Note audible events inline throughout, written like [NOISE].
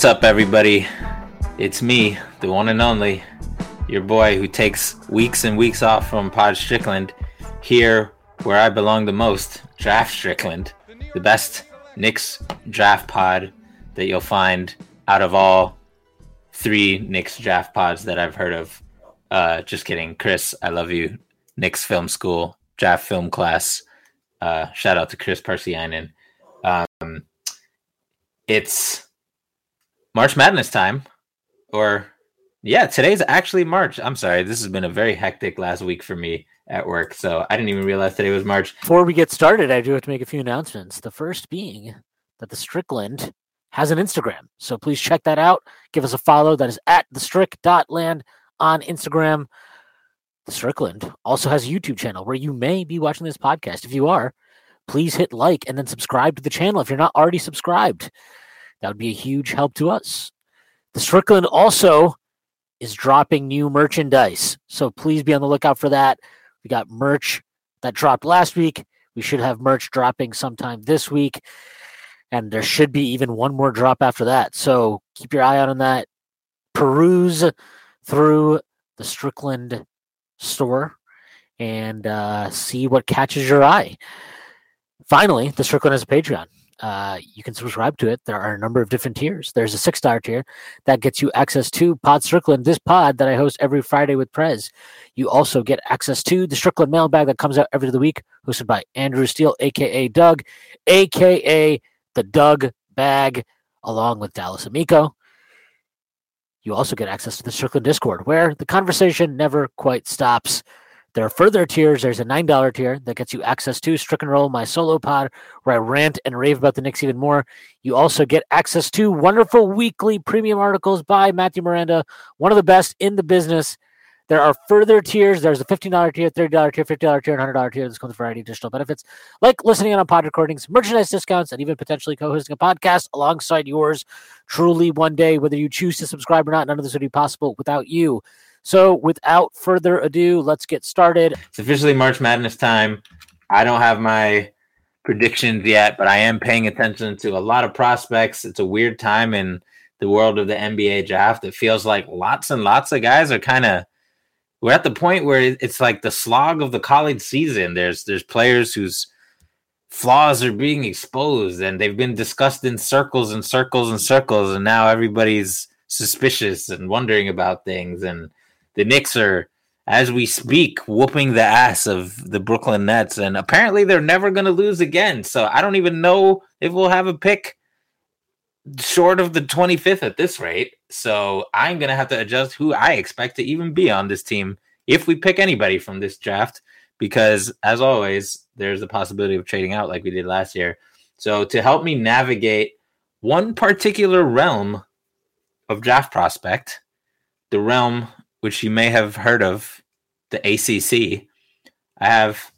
What's up, everybody? It's me, the one and only, your boy who takes weeks and weeks off from Pod Strickland, here where I belong the most, Draft Strickland, the best Knicks draft pod that you'll find out of all three Knicks draft pods that I've heard of. Uh, just kidding, Chris. I love you. Knicks Film School, draft film class. Uh, shout out to Chris Persianen. Um, it's March Madness time, or yeah, today's actually March. I'm sorry, this has been a very hectic last week for me at work, so I didn't even realize today was March. Before we get started, I do have to make a few announcements. The first being that the Strickland has an Instagram. So please check that out. Give us a follow. That is at the strick.land on Instagram. The Strickland also has a YouTube channel where you may be watching this podcast. If you are, please hit like and then subscribe to the channel if you're not already subscribed. That would be a huge help to us. The Strickland also is dropping new merchandise. So please be on the lookout for that. We got merch that dropped last week. We should have merch dropping sometime this week. And there should be even one more drop after that. So keep your eye out on that. Peruse through the Strickland store and uh, see what catches your eye. Finally, the Strickland has a Patreon. Uh, you can subscribe to it. There are a number of different tiers. There's a six star tier that gets you access to Pod Strickland, this pod that I host every Friday with Prez. You also get access to the Strickland mailbag that comes out every other week, hosted by Andrew Steele, aka Doug, aka the Doug Bag, along with Dallas Amico. You also get access to the Strickland Discord, where the conversation never quite stops. There are further tiers. There's a $9 tier that gets you access to Stricken Roll, my solo pod, where I rant and rave about the Knicks even more. You also get access to wonderful weekly premium articles by Matthew Miranda, one of the best in the business. There are further tiers. There's a $15 tier, $30 tier, $50 tier, and $100 tier. This comes with a variety of additional benefits, like listening in on pod recordings, merchandise discounts, and even potentially co-hosting a podcast alongside yours. Truly, one day, whether you choose to subscribe or not, none of this would be possible without you. So, without further ado, let's get started. It's officially March Madness time. I don't have my predictions yet, but I am paying attention to a lot of prospects. It's a weird time in the world of the NBA draft. It feels like lots and lots of guys are kind of we're at the point where it's like the slog of the college season. There's there's players whose flaws are being exposed and they've been discussed in circles and circles and circles and now everybody's suspicious and wondering about things and the Knicks are as we speak whooping the ass of the Brooklyn Nets and apparently they're never going to lose again. So I don't even know if we'll have a pick short of the 25th at this rate. So I'm going to have to adjust who I expect to even be on this team if we pick anybody from this draft, because as always, there's the possibility of trading out like we did last year. So to help me navigate one particular realm of draft prospect, the realm which you may have heard of, the ACC, I have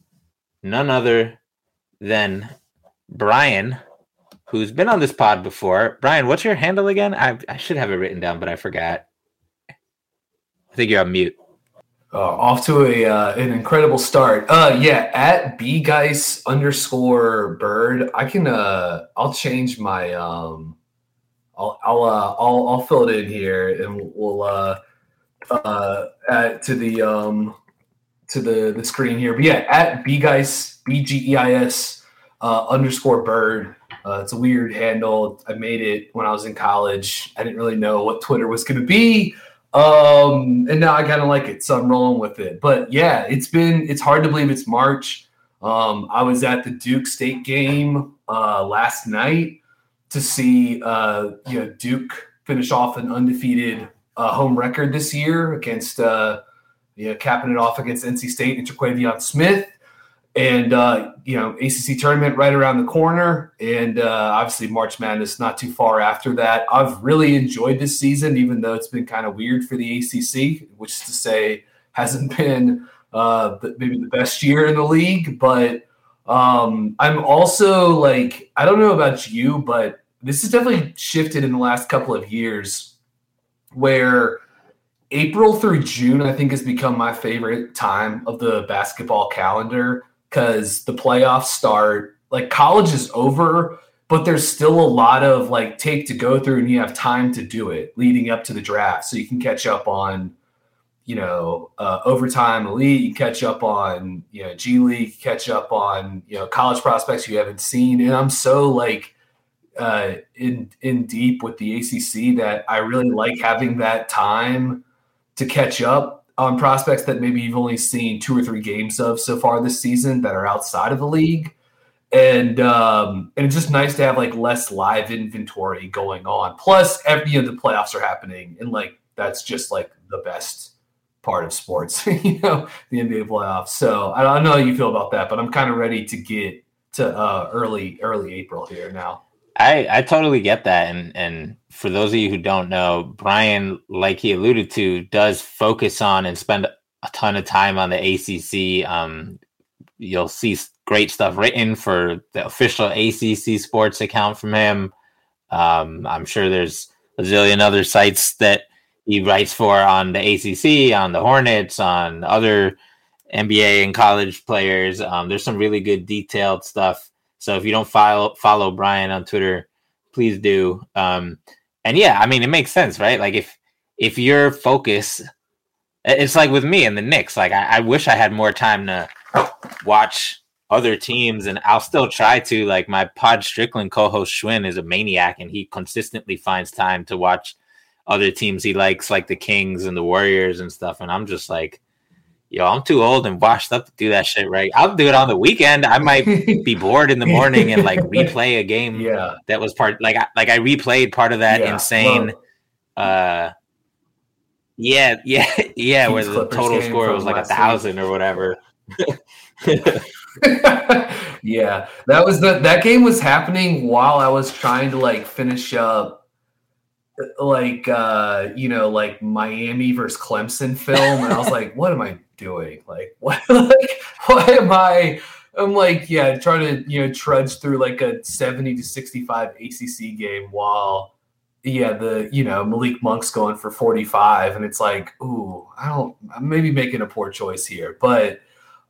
none other than Brian who's been on this pod before. Brian, what's your handle again? I, I should have it written down, but I forgot. I think you're on mute. Uh, off to a uh, an incredible start. Uh, yeah, at b guys underscore bird. I can uh, I'll change my um, I'll I'll uh, I'll I'll fill it in here, and we'll uh, uh, add to the um, to the the screen here. But yeah, at b guys b g e i s uh, underscore bird. Uh, it's a weird handle. I made it when I was in college. I didn't really know what Twitter was going to be. Um, and now I kind of like it, so I'm rolling with it. But yeah, it's been it's hard to believe it's March. Um, I was at the Duke State game uh, last night to see uh, you know Duke finish off an undefeated uh, home record this year against uh, you know capping it off against NC State and Terquavion Smith and uh, you know ACC tournament right around the corner, and uh, obviously March Madness not too far after that. I've really enjoyed this season, even though it's been kind of weird for the ACC, which is to say hasn't [LAUGHS] been uh, maybe the best year in the league. But um, I'm also like I don't know about you, but this has definitely shifted in the last couple of years, where April through June I think has become my favorite time of the basketball calendar because the playoffs start. Like college is over, but there's still a lot of like tape to go through, and you have time to do it leading up to the draft, so you can catch up on, you know, uh, overtime elite. You catch up on you know G League, catch up on you know college prospects you haven't seen, and I'm so like uh, in in deep with the ACC that I really like having that time to catch up on prospects that maybe you've only seen two or three games of so far this season that are outside of the league. And um, and it's just nice to have like less live inventory going on. Plus, every you know, the playoffs are happening, and like that's just like the best part of sports, [LAUGHS] you know, the NBA playoffs. So I don't know how you feel about that, but I'm kind of ready to get to uh, early early April here now. I, I totally get that. And and for those of you who don't know, Brian, like he alluded to, does focus on and spend a ton of time on the ACC. Um, you'll see great stuff written for the official ACC sports account from him. Um, I'm sure there's a zillion other sites that he writes for on the ACC, on the Hornets, on other NBA and college players. Um, there's some really good detailed stuff so if you don't follow follow Brian on Twitter, please do. Um, and yeah, I mean it makes sense, right? Like if if your focus, it's like with me and the Knicks. Like I, I wish I had more time to watch other teams, and I'll still try to. Like my Pod Strickland co-host Schwinn is a maniac, and he consistently finds time to watch other teams he likes, like the Kings and the Warriors and stuff. And I'm just like, yo, I'm too old and washed up to do that shit right. I'll do it on the weekend. I might [LAUGHS] be bored in the morning and like replay a game yeah. that was part like I, like I replayed part of that yeah. insane uh yeah, yeah, [LAUGHS] yeah, where the Clippers total score was like a thousand or whatever. [LAUGHS] yeah, that was the that game was happening while I was trying to like finish up like uh you know like Miami versus Clemson film and I was like what am I doing? Like, [LAUGHS] what? Like, why am I? I'm like, yeah, trying to you know trudge through like a 70 to 65 ACC game while, yeah, the you know Malik Monk's going for 45, and it's like, ooh, I don't, I'm maybe making a poor choice here, but.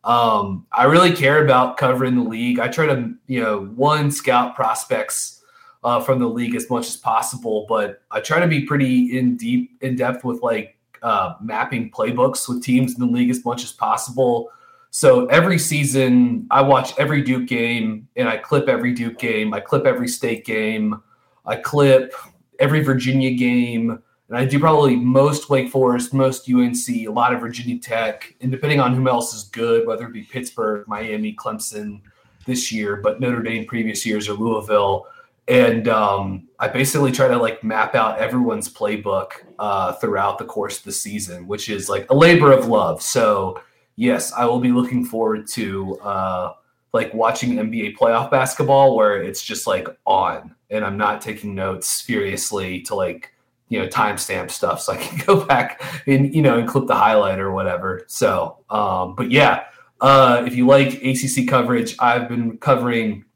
Um, I really care about covering the league. I try to, you know, one scout prospects uh, from the league as much as possible, but I try to be pretty in deep, in depth with like uh, mapping playbooks with teams in the league as much as possible. So every season, I watch every Duke game and I clip every Duke game. I clip every state game. I clip every Virginia game. And I do probably most Wake Forest, most UNC, a lot of Virginia Tech. And depending on whom else is good, whether it be Pittsburgh, Miami, Clemson this year, but Notre Dame previous years or Louisville, and um, I basically try to like map out everyone's playbook uh, throughout the course of the season, which is like a labor of love. So yes, I will be looking forward to uh, like watching NBA playoff basketball where it's just like on, and I'm not taking notes furiously to like you know timestamp stuff, so I can [LAUGHS] go back and you know and clip the highlight or whatever. So, um, but yeah, uh, if you like ACC coverage, I've been covering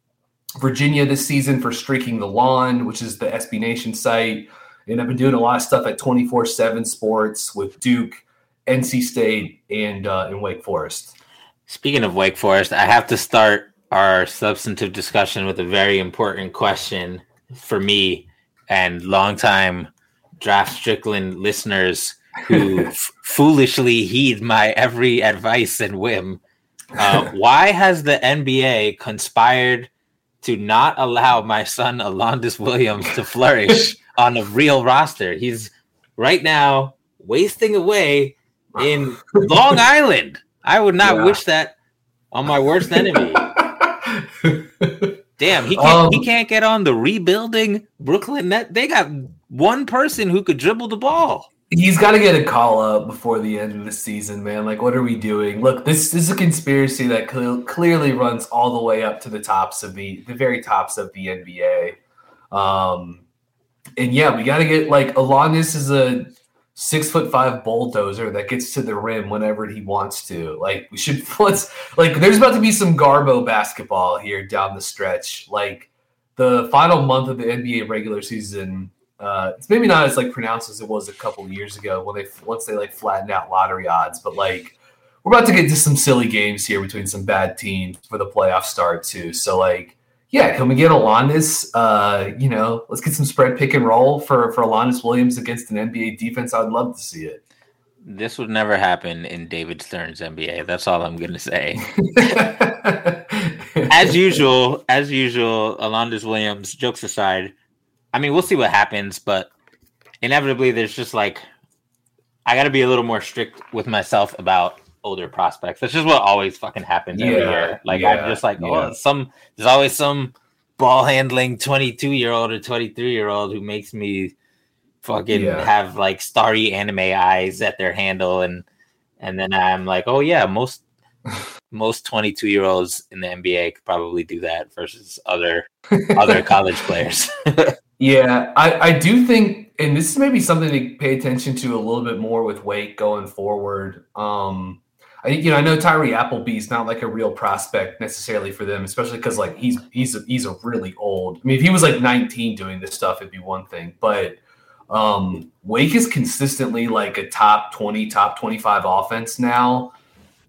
Virginia this season for Streaking the Lawn, which is the SB Nation site. And I've been doing a lot of stuff at 24 7 Sports with Duke, NC State, and, uh, and Wake Forest. Speaking of Wake Forest, I have to start our substantive discussion with a very important question for me and longtime Draft Strickland listeners who [LAUGHS] f- foolishly heed my every advice and whim. Uh, [LAUGHS] why has the NBA conspired to not allow my son Alondes Williams to flourish [LAUGHS] on a real roster. He's right now wasting away in [LAUGHS] Long Island. I would not Yeah. wish that on my worst enemy. [LAUGHS] Damn, he can't he Um, can't get on the rebuilding Brooklyn net. They got one person who could dribble the ball. He's got to get a call up before the end of the season, man. Like, what are we doing? Look, this, this is a conspiracy that cle- clearly runs all the way up to the tops of the the very tops of the NBA. Um, and yeah, we got to get like Alanis is a six foot five bulldozer that gets to the rim whenever he wants to. Like, we should [LAUGHS] let's like. There's about to be some Garbo basketball here down the stretch. Like the final month of the NBA regular season uh, it's maybe not as like pronounced as it was a couple of years ago when they once they like flattened out lottery odds, but like we're about to get to some silly games here between some bad teams for the playoff start too. So like, yeah, can we get Alanis? Uh, you know, let's get some spread pick and roll for for Alanis Williams against an NBA defense. I'd love to see it. This would never happen in David Stern's NBA. That's all I'm gonna say. [LAUGHS] as usual, as usual, Alondes Williams, jokes aside, I mean, we'll see what happens, but inevitably, there's just like, I got to be a little more strict with myself about older prospects. That's just what always fucking happens every year. Like, yeah, I'm just like, oh, yeah. oh, some, there's always some ball handling 22 year old or 23 year old who makes me fucking Yeah. have like starry anime eyes at their handle. And, and then I'm like, oh, yeah, most [LAUGHS] most 22 year olds in the NBA could probably do that versus other [LAUGHS] other college players. [LAUGHS] Yeah, I, I do think, and this is maybe something to pay attention to a little bit more with Wake going forward. Um, I you know I know Tyree Appleby's not like a real prospect necessarily for them, especially because like he's he's a, he's a really old. I mean, if he was like 19 doing this stuff, it'd be one thing, but um, Wake is consistently like a top 20, top 25 offense now.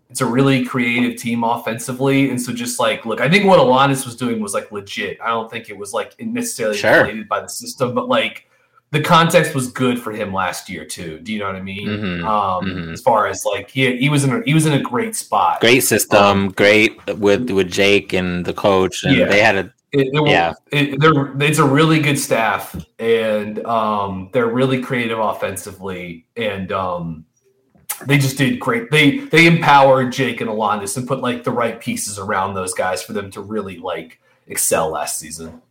It's a really creative team offensively, and so just like look, I think what Alanis was doing was like legit. I don't think it was like necessarily Sure. inflated by the system, but like the context was good for him last year too. Do you know what I mean? Mhm, Um, mhm. As far as like he he was in a, he was in a great spot. great system, great with with Jake and the coach, and Yeah. they had a It, it, Yeah. it, they're, it's a really good staff, and um, they're really creative offensively, and um, they just did great. They they empowered Jake and Alondes and put like the right pieces around those guys for them to really like excel last season.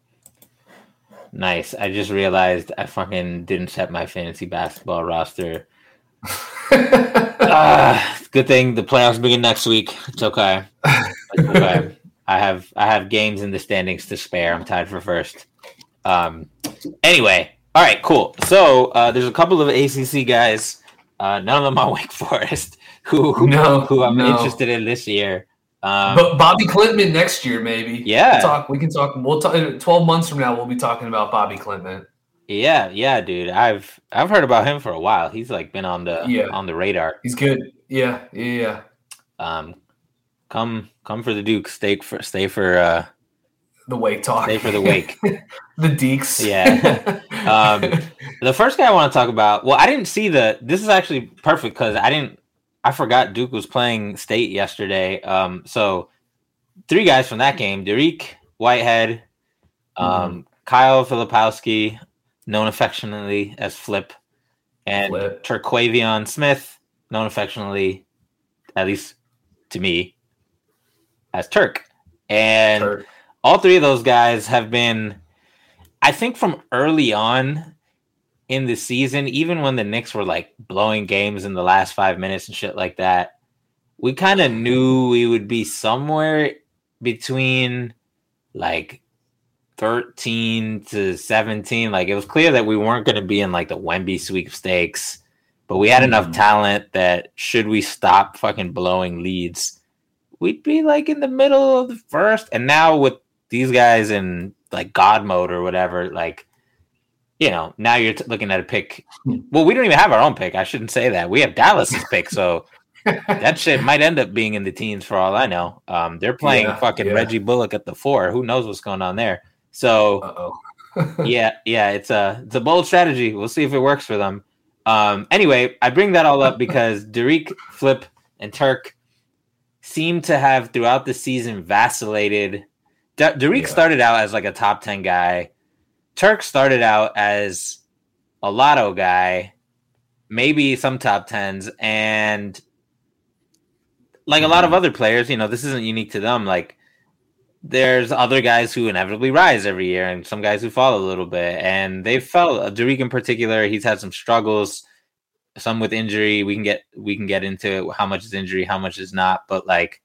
nice. I just realized I fucking didn't set my fantasy basketball roster. [LAUGHS] Ah, good thing the playoffs begin next week. It's okay. It's okay. [LAUGHS] I have I have games in the standings to spare. I'm tied for first. Um. Anyway, all right, cool. So uh, there's a couple of ACC guys. Uh, none of them on [LAUGHS] Wake Forest. Who who, No, who I'm no. interested in this year. Um, but Bobby Clinton next year, maybe. Yeah. we'll talk. We can talk. We'll talk. Twelve months from now, we'll be talking about Bobby Clinton. yeah, yeah, dude. I've I've heard about him for a while. He's like been on the Yeah. on the radar. He's good. Yeah, yeah, yeah. Um, come come for the Duke. Stay for stay for uh The Wake talk. stay for the Wake. [LAUGHS] the Deeks. Yeah. Um, [LAUGHS] The first guy I want to talk about. Well, I didn't see the. This is actually perfect because I didn't. I forgot Duke was playing State yesterday. Um, so three guys from that game: Dariq Whitehead, um, Kyle Filipowski, known affectionately as Flip, and Flip. Terquavion Smith, known affectionately, at least to me, as Turk. And Or- all three of those guys have been, I think, from early on in the season, even when the Knicks were like blowing games in the last five minutes and shit like that, we kind of knew we would be somewhere between like 13 to 17. Like it was clear that we weren't going to be in like the Wemby sweepstakes, but we had enough Mhm. talent that should we stop fucking blowing leads, we'd be like in the middle of the first. And now with these guys in like God mode or whatever, like, you know, now you're t- looking at a pick. [LAUGHS] Well, we don't even have our own pick. I shouldn't say that. We have Dallas's pick. So [LAUGHS] that shit might end up being in the teens for all I know. Um, they're playing Yeah, fucking yeah. Reggie Bullock at the four. Who knows what's going on there? So [LAUGHS] yeah, yeah, it's a it's a bold strategy. We'll see if it works for them. Um, anyway, I bring that all up because Dariq, Flip, and Turk seem to have throughout the season vacillated D- Dariq Yeah. started out as like a top 10 guy. Turk started out as a lotto guy, maybe some top 10s. And like a lot of mm-hmm. other players, you know, this isn't unique to them. Like there's other guys who inevitably rise every year and some guys who fall a little bit. And they fell, Dariq in particular, he's had some struggles, some with injury. We can get, we can get into how much is injury, how much is not. But like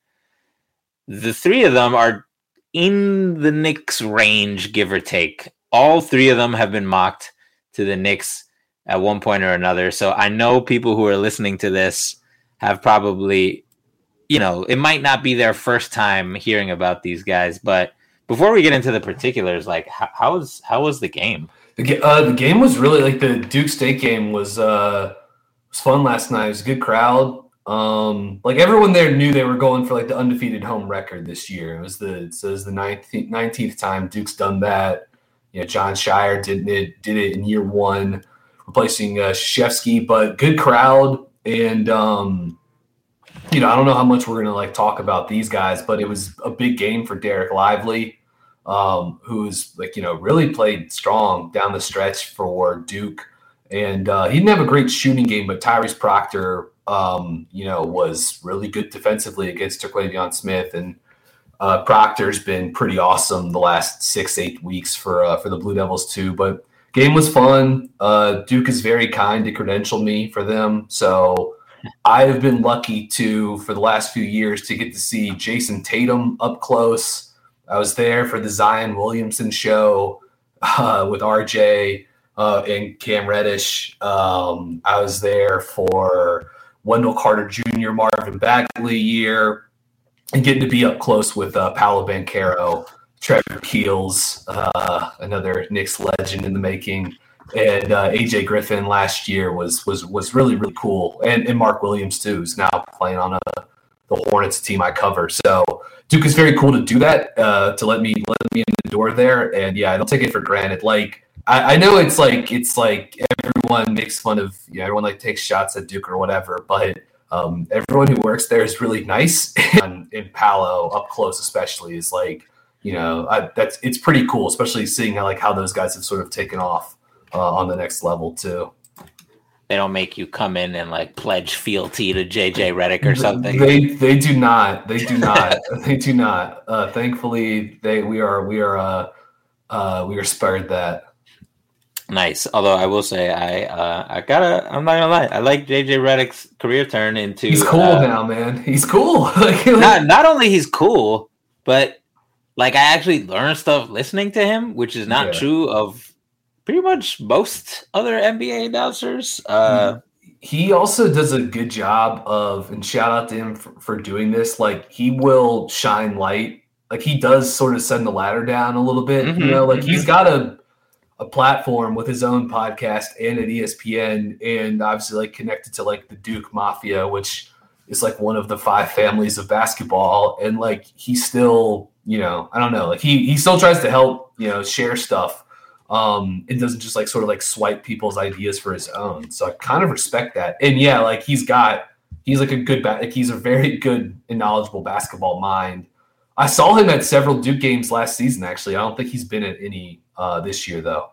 the three of them are in the Knicks range, give or take. All three of them have been mocked to the Knicks at one point or another. So I know people who are listening to this have probably, you know, it might not be their first time hearing about these guys. But before we get into the particulars, like how, how was how was the game? The, uh, the game was really like the Duke State game was uh was fun last night. It was a good crowd. Um, like everyone there knew they were going for like the undefeated home record this year. It was the it was the 19th, 19th time Duke's done that. You know, Jon Scheyer did it did it in year one, replacing uh, Krzyzewski. But good crowd, and um, you know, I don't know how much we're gonna like talk about these guys, but it was a big game for Dereck Lively um, who's like you know really played strong down the stretch for Duke, and uh, he didn't have a great shooting game, but Tyrese Proctor, um, you know, was really good defensively against Terquavion Smith, and uh, Proctor's been pretty awesome the last six eight weeks for uh, for the Blue Devils too. But game was fun. Uh, Duke is very kind to credential me for them, so. I have been lucky to, for the last few years, to get to see Jayson Tatum up close. I was there for the Zion Williamson show uh, with RJ uh, and Cam Reddish. Um, I was there for Wendell Carter Jr., Marvin Bagley year, and getting to be up close with uh, Paolo Banchero, Trevor Keels, uh, another Knicks legend in the making, and uh, AJ Griffin last year was was was really really cool, and, and Mark Williams too, who's now playing on a the Hornets team I cover. So Duke is very cool to do that, uh, to let me let me in the door there. And yeah, I don't take it for granted. Like I, I know it's like it's like everyone makes fun of you know, everyone like takes shots at Duke or whatever, but um, everyone who works there is really nice. [LAUGHS] and in Paolo, up close especially, is like you know I, that's it's pretty cool, especially seeing how like how those guys have sort of taken off uh, on the next level too. They don't make you come in and like pledge fealty to JJ Redick or something. They they do not. They do [LAUGHS] not. they do not. Uh, thankfully, they we are we are uh, uh, we are spared that. Nice. Although I will say I uh, I gotta I'm not gonna lie I like JJ Redick's career turn into He's cool uh, now, man. He's cool. [LAUGHS] like, not not only he's cool, but like I actually learned stuff listening to him, which is not Yeah. true of pretty much most other NBA announcers. Uh, he also does a good job of, and shout out to him for, for doing this. Like he will shine light. Like he does sort of send the ladder down a little bit. You Mhm, know, like he's got a a platform with his own podcast and at ESPN, and obviously like connected to like the Duke Mafia, which is like one of the five families of basketball. And like he still, you know, I don't know, like he he still tries to help, you know, share stuff um and doesn't just like sort of like swipe people's ideas for his own. So i kind of respect that. And yeah like he's got he's like a good ba- like he's a very good and knowledgeable basketball mind. I saw him at several duke games last season actually. I don't think he's been at any uh this year though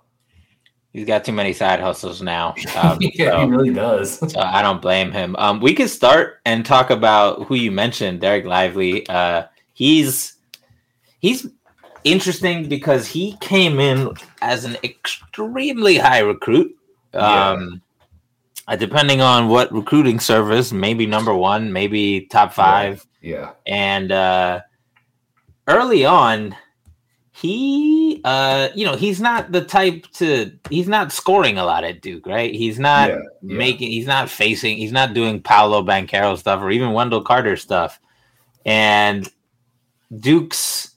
he's got too many side hustles now. [LAUGHS] Um, yeah so- he really does [LAUGHS] So I don't blame him. Um, we could start and talk about who you mentioned, Dereck Lively. Uh, he's he's interesting because he came in as an extremely high recruit. Um, uh, depending on what recruiting service, maybe number one, maybe top five. yeah And uh, early on, he, uh, you know, he's not the type to, he's not scoring a lot at Duke, right? He's not Yeah, yeah. making, he's not facing, he's not doing Paolo Banchero stuff or even Wendell Carter stuff. And Duke's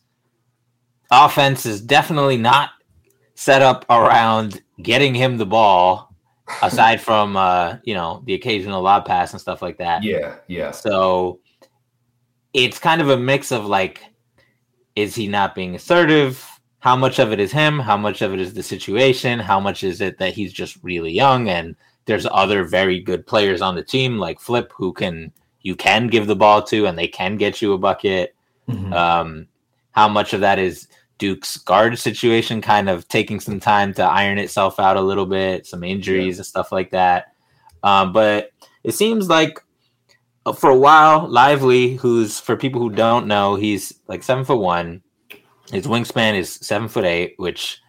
offense is definitely not set up around getting him the ball, aside [LAUGHS] from, uh, you know, the occasional lob pass and stuff like that. yeah yeah So it's kind of a mix of like, is he not being assertive? How much of it is him? How much of it is the situation? How much is it that he's just really young and there's other very good players on the team like Flip who can you can give the ball to and they can get you a bucket. Mhm. Um, how much of that is Duke's guard situation kind of taking some time to iron itself out a little bit, some injuries and stuff like that. Um, but it seems like for a while, Lively, who's for people who don't know, he's like seven foot one. His wingspan is seven foot eight, which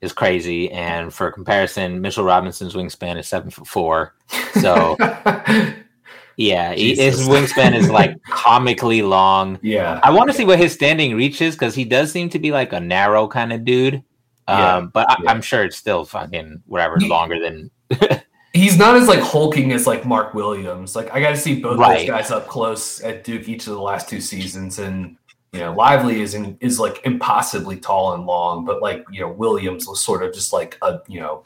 is crazy. And for comparison, Mitchell Robinson's wingspan is seven foot four. So [LAUGHS] yeah, he, his wingspan is like comically long. yeah. I want to see what his standing reach is because he does seem to be like a narrow kind of dude. Um, Yeah, but I, yeah. I'm sure it's still fucking whatever longer than [LAUGHS] He's not as like hulking as like Mark Williams. Like I got to see both Right. those guys up close at Duke each of the last two seasons, and you know, Lively is in, is like impossibly tall and long, but like you know, Williams was sort of just like a you know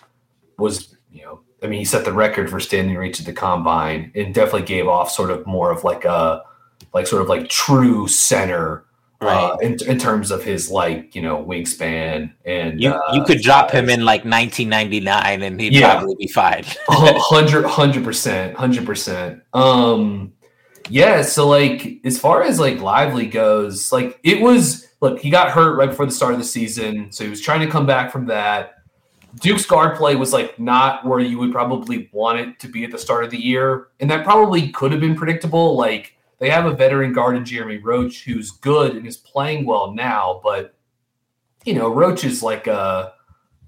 was you know, I mean, he set the record for standing reach at the combine, and definitely gave off sort of more of like a like sort of like true center. Uh, in, in terms of his like you know wingspan and you. uh, you could drop him in like 1999 and he'd Yeah. probably be fine. [LAUGHS] hundred hundred percent hundred percent um yeah so like as far as like lively goes like it was look he got hurt right before the start of the season so he was trying to come back from that duke's guard play was like not where you would probably want it to be at the start of the year and that probably could have been predictable like they have a veteran guard in jeremy roach who's good and is playing well now but you know roach is like a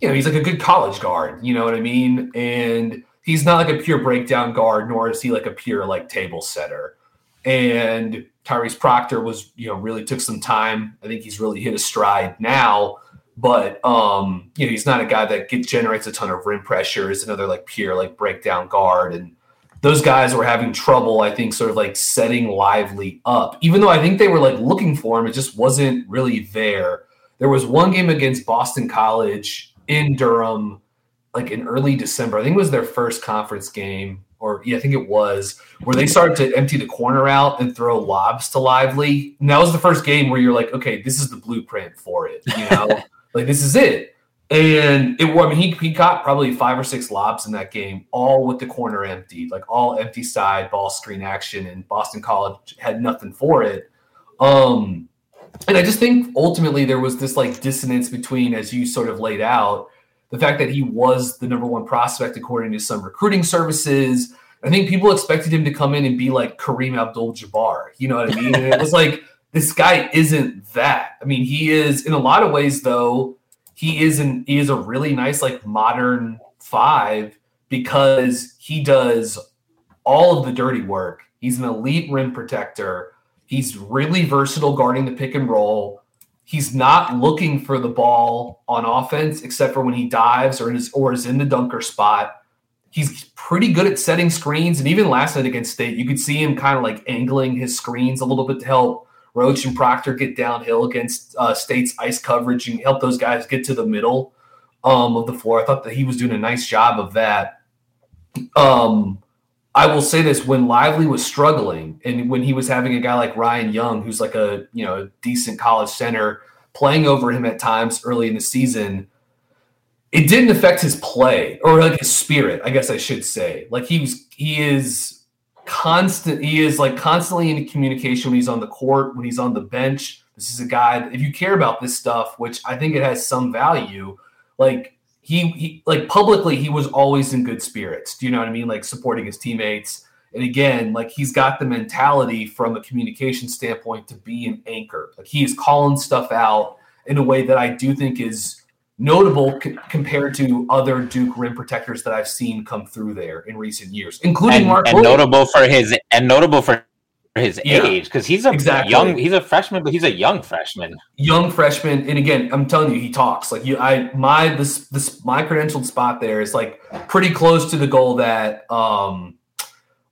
you know, he's like a good college guard, you know what I mean? And he's not like a pure breakdown guard, nor is he like a pure like table setter. And Tyrese Proctor was, you know, really took some time. I think he's really hit a stride now, but um, you know, he's not a guy that get, generates a ton of rim pressure. Is another like pure like breakdown guard, and those guys were having trouble. I think sort of like setting Lively up, even though I think they were like looking for him, it just wasn't really there. There was one game against Boston College in Durham, like in early December. I think it was their first conference game, or yeah, I think it was, where they started to empty the corner out and throw lobs to Lively. And that was the first game where you're like, okay, this is the blueprint for it. You know, [LAUGHS] like this is it. And it, I mean, he, he got probably five or six lobs in that game, all with the corner empty, like all empty side ball screen action. And Boston College had nothing for it. Um, and I just think ultimately there was this like dissonance between, as you sort of laid out, the fact that he was the number one prospect according to some recruiting services. I think people expected him to come in and be like Kareem Abdul Jabbar. You know what I mean? And it was [LAUGHS] like, this guy isn't that. I mean, he is in a lot of ways, though, he is an he is a really nice, like modern five because he does all of the dirty work. He's an elite rim protector. He's really versatile guarding the pick and roll. He's not looking for the ball on offense except for when he dives or is or is in the dunker spot. He's pretty good at setting screens, and even last night against State, you could see him kind of like angling his screens a little bit to help Roach and Proctor get downhill against uh, State's ice coverage and help those guys get to the middle um, of the floor. I thought that he was doing a nice job of that. Um, I will say this: when Lively was struggling, and when he was having a guy like Ryan Young, who's like a you know decent college center, playing over him at times early in the season, it didn't affect his play or like his spirit. I guess I should say. Like he was, he is constant. He is like constantly in communication when he's on the court, when he's on the bench. This is a guy. If you care about this stuff, which I think it has some value, like he, he like publicly he was always in good spirits do you know what i mean like supporting his teammates and again like he's got the mentality from a communication standpoint to be an anchor like he is calling stuff out in a way that i do think is notable c- compared to other duke rim protectors that i've seen come through there in recent years including and, mark and Williams. notable for his and notable for his Yeah. age because he's a Exactly. young he's a freshman but he's a young freshman young freshman and again i'm telling you he talks like you i my this this my credentialed spot there is like pretty close to the goal that um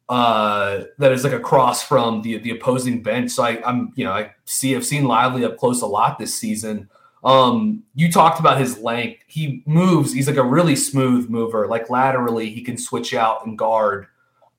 uh that is like across from the the opposing bench so i i'm you know i see i've seen lively up close a lot this season um you talked about his length. He moves he's like a really smooth mover. Like laterally he can switch out and guard.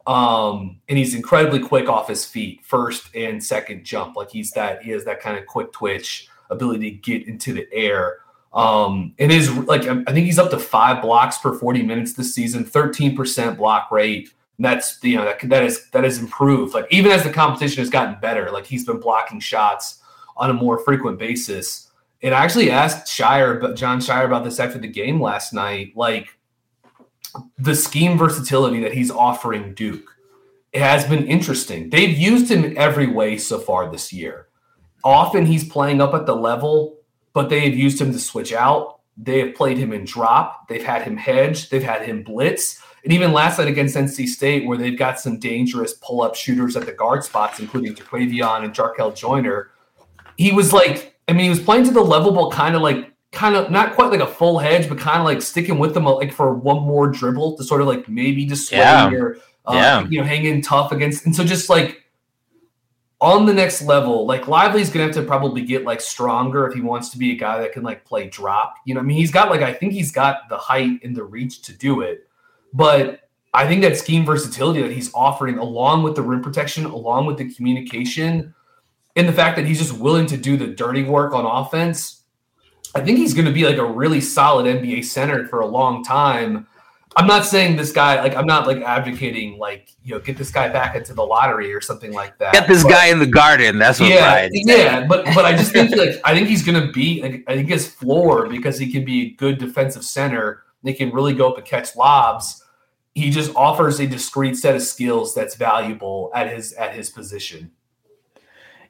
Um and he's incredibly quick off his feet first and second jump. Like he's that he has that kind of quick twitch ability to get into the air. Um and his like i think he's up to five blocks per 40 minutes this season 13% block rate. And that's you know that that is that has improved. Like even as the competition has gotten better like he's been blocking shots on a more frequent basis. And I actually asked Scheyer, but Jon Scheyer about this after the game last night. Like the scheme versatility that he's offering Duke has been interesting. They've used him in every way so far this year. Often he's playing up at the level, but they have used him to switch out. They have played him in drop. They've had him hedge. They've had him blitz. And even last night against NC State, where they've got some dangerous pull up shooters at the guard spots, including Jaquavion and Jarkel Joiner, he was like, I mean, he was playing to the level, but kind of like, kind of not quite like a full hedge, but kind of like sticking with them like for one more dribble to sort of like maybe dissuade Yeah. or uh, Yeah. you know, hang in tough against. And so just like on the next level, like Lively's gonna have to probably get like stronger if he wants to be a guy that can like play drop. You know, I mean, he's got like I think he's got the height and the reach to do it, but I think that scheme versatility that he's offering, along with the rim protection, along with the communication, and the fact that he's just willing to do the dirty work on offense, I think he's going to be like a really solid NBA center for a long time. I'm not saying this guy like I'm not like advocating like you know get this guy back into the lottery or something like that. Get this but- guy in the garden. That's what yeah, Brian's yeah, but but I just think like I think he's gonna be like, I think his floor because he can be a good defensive center. They can really go up and catch lobs. He just offers a discrete set of skills that's valuable at his at his position.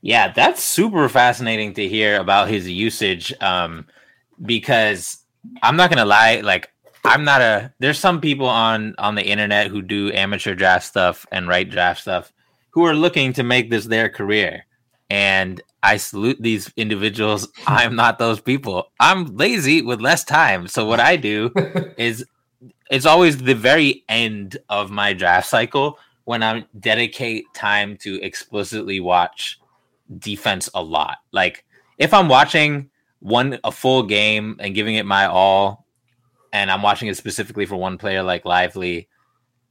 Yeah, that's super fascinating to hear about his usage. Um, because I'm not gonna lie, like I'm not a. There's some people on on the internet who do amateur draft stuff and write draft stuff who are looking to make this their career, and I salute these individuals. [LAUGHS] I'm not those people. I'm lazy with less time, so what I do [LAUGHS] is it's always the very end of my draft cycle when I dedicate time to explicitly watch defense a lot. Like if I'm watching one a full game and giving it my all, and I'm watching it specifically for one player like Lively,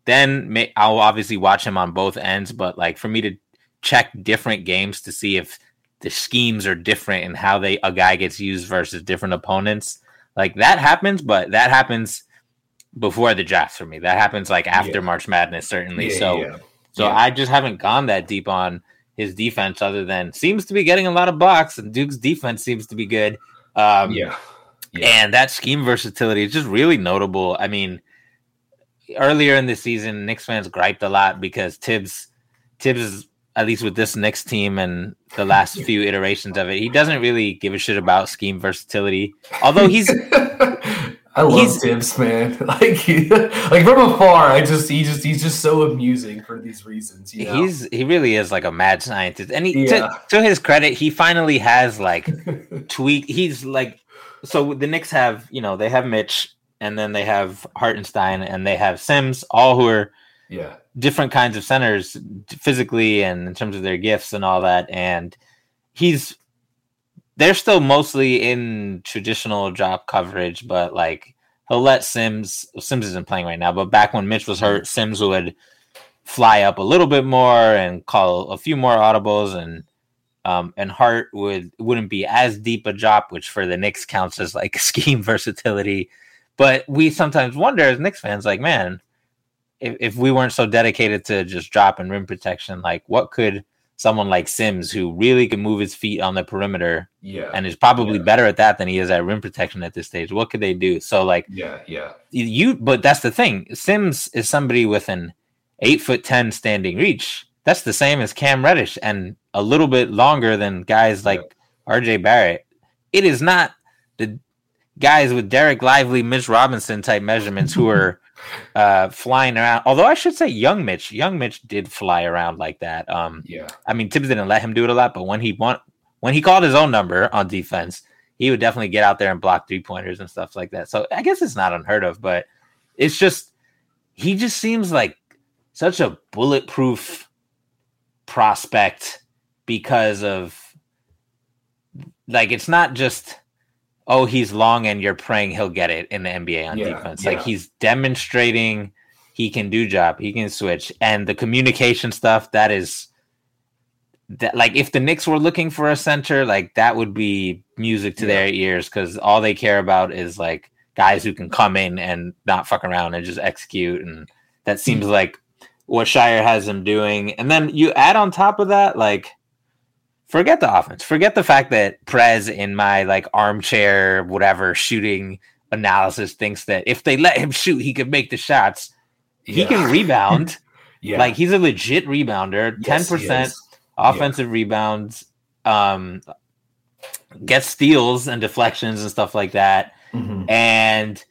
then may, I'll obviously watch him on both ends. But like for me to check different games to see if the schemes are different and how they a guy gets used versus different opponents, like that happens. But that happens before the draft for me. That happens like after Yeah. March Madness, certainly. Yeah, so. yeah. So. I just haven't gone that deep on his defense, other than seems to be getting a lot of blocks, and Duke's defense seems to be good. Um, yeah, Yeah. and that scheme versatility is just really notable. I mean, earlier in the season, Knicks fans griped a lot because Tibbs, Tibbs is at least with this Knicks team and the last few iterations of it, he doesn't really give a shit about scheme versatility. Although he's [LAUGHS] I love he's- Tibbs, [LAUGHS] man. Like, like from afar, I just he just he's just so amusing for these reasons. You know? he's he really is like a mad scientist, and he Yeah. to, to his credit, he finally has like [LAUGHS] tweak. He's like, so the Knicks have, you know, they have Mitch and then they have Hartenstein and they have Sims, all who are yeah, different kinds of centers physically and in terms of their gifts and all that. And he's, they're still mostly in traditional drop coverage, but like he'll let Sims, Sims isn't playing right now, but back when Mitch was hurt, Sims would fly up a little bit more and call a few more audibles and um, and Hart would wouldn't be as deep a drop, which for the Knicks counts as like [LAUGHS] scheme versatility. But we sometimes wonder as Knicks fans, like, man, if, if we weren't so dedicated to just drop and rim protection, like what could someone like Sims, who really can move his feet on the perimeter yeah, and is probably Yeah. better at that than he is at rim protection at this stage, what could they do? So like yeah, yeah, you but that's the thing. Sims is somebody with an eight foot ten standing reach. That's the same as Cam Reddish and a little bit longer than guys like RJ Barrett. It is not the guys with Dereck Lively, Mitch Robinson type measurements who are [LAUGHS] uh, flying around. Although I should say young Mitch, young Mitch did fly around like that. Um, yeah. I mean, Tibbs didn't let him do it a lot, but when he want when he called his own number on defense, he would definitely get out there and block three pointers and stuff like that. So I guess it's not unheard of, but it's just he just seems like such a bulletproof prospect because of like it's not just oh he's long and you're praying he'll get it in the NBA on Yeah, defense. yeah. Like he's demonstrating he can do job, he can switch, and the communication stuff that is that like if the Knicks were looking for a center, like that would be music to Yeah. their ears because all they care about is like guys who can come in and not fuck around and just execute, and that seems hmm. like what Scheyer has him doing. And then you add on top of that, like forget the offense. Forget the fact that Prez in my like armchair, whatever shooting analysis thinks that if they let him shoot, he could make the shots. He Yeah. can rebound. [LAUGHS] Yeah. Like he's a legit rebounder. Ten Yes, he percent is. offensive rebounds, um, gets steals and deflections and stuff like that, Mhm. and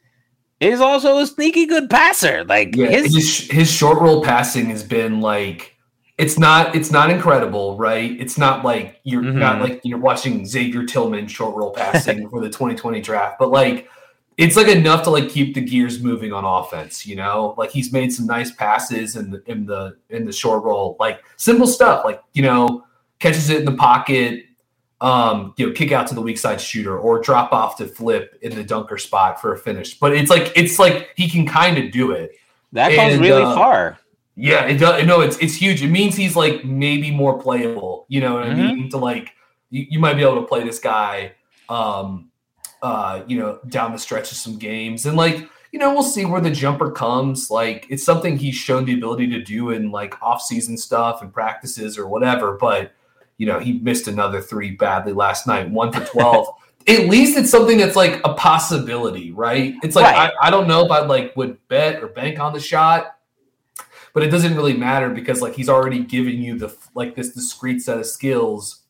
is also a sneaky good passer. Like Yeah, his, his his short roll passing has been like it's not it's not incredible, right? It's not like you're Mhm. not like you're watching Xavier Tillman short roll [LAUGHS] passing for the 2020 draft, but like it's like enough to like keep the gears moving on offense, you know? Like he's made some nice passes in the in the in the short roll, like simple stuff, like you know, catches it in the pocket, um, you know, kick out to the weak side shooter or drop off to flip in the dunker spot for a finish. But it's like it's like he can kind of do it. that goes and, really uh, far. Yeah, it does. No, it's it's huge. It means he's like maybe more playable. You know what I Mhm. mean? To like, you, you might be able to play this guy, um, uh, you know, down the stretch of some games, and like, you know, we'll see where the jumper comes. Like, it's something he's shown the ability to do in like off season stuff and practices or whatever. But you know, he missed another three badly last night, one for twelve. [LAUGHS] At least it's something that's like a possibility, right? It's like Right. I, I don't know if I like would bet or bank on the shot but it doesn't really matter because like he's already given you the like this discrete set of skills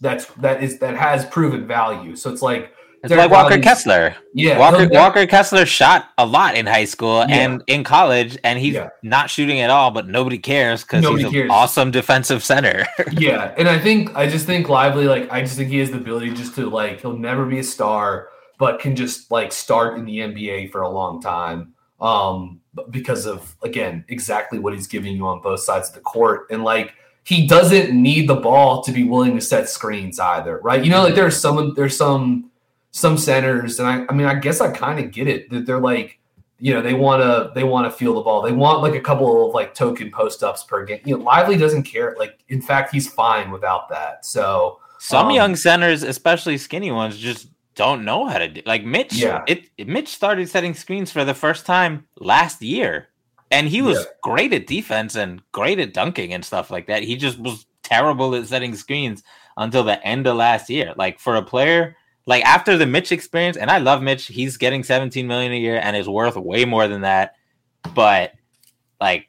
that's that is that has proven value. So it's like It's Dereck like Walker Kessler. yeah, Walker he'll- Walker Kessler shot a lot in high school Yeah. and in college, and he's Yeah. not shooting at all. But nobody cares because he's an awesome defensive center. [LAUGHS] yeah, and I think I just think Lively like I just think he has the ability just to like he'll never be a star, but can just like start in the NBA for a long time. Um, because of again exactly what he's giving you on both sides of the court, and like he doesn't need the ball to be willing to set screens either, right? You know, like there's some there's some some centers, and I I mean I guess I kind of get it that they're like you know they want to they want to feel the ball. They want like a couple of like token post ups per game. You know, Lively doesn't care. Like in fact, he's fine without that. So Some Um, young centers, especially skinny ones, just don't know how to do. Like Mitch, Yeah. it Mitch started setting screens for the first time last year, and he was Yeah. great at defense and great at dunking and stuff like that. He just was terrible at setting screens until the end of last year. Like for a player, like after the Mitch experience, and I love Mitch, he's getting 17 million a year and is worth way more than that. But like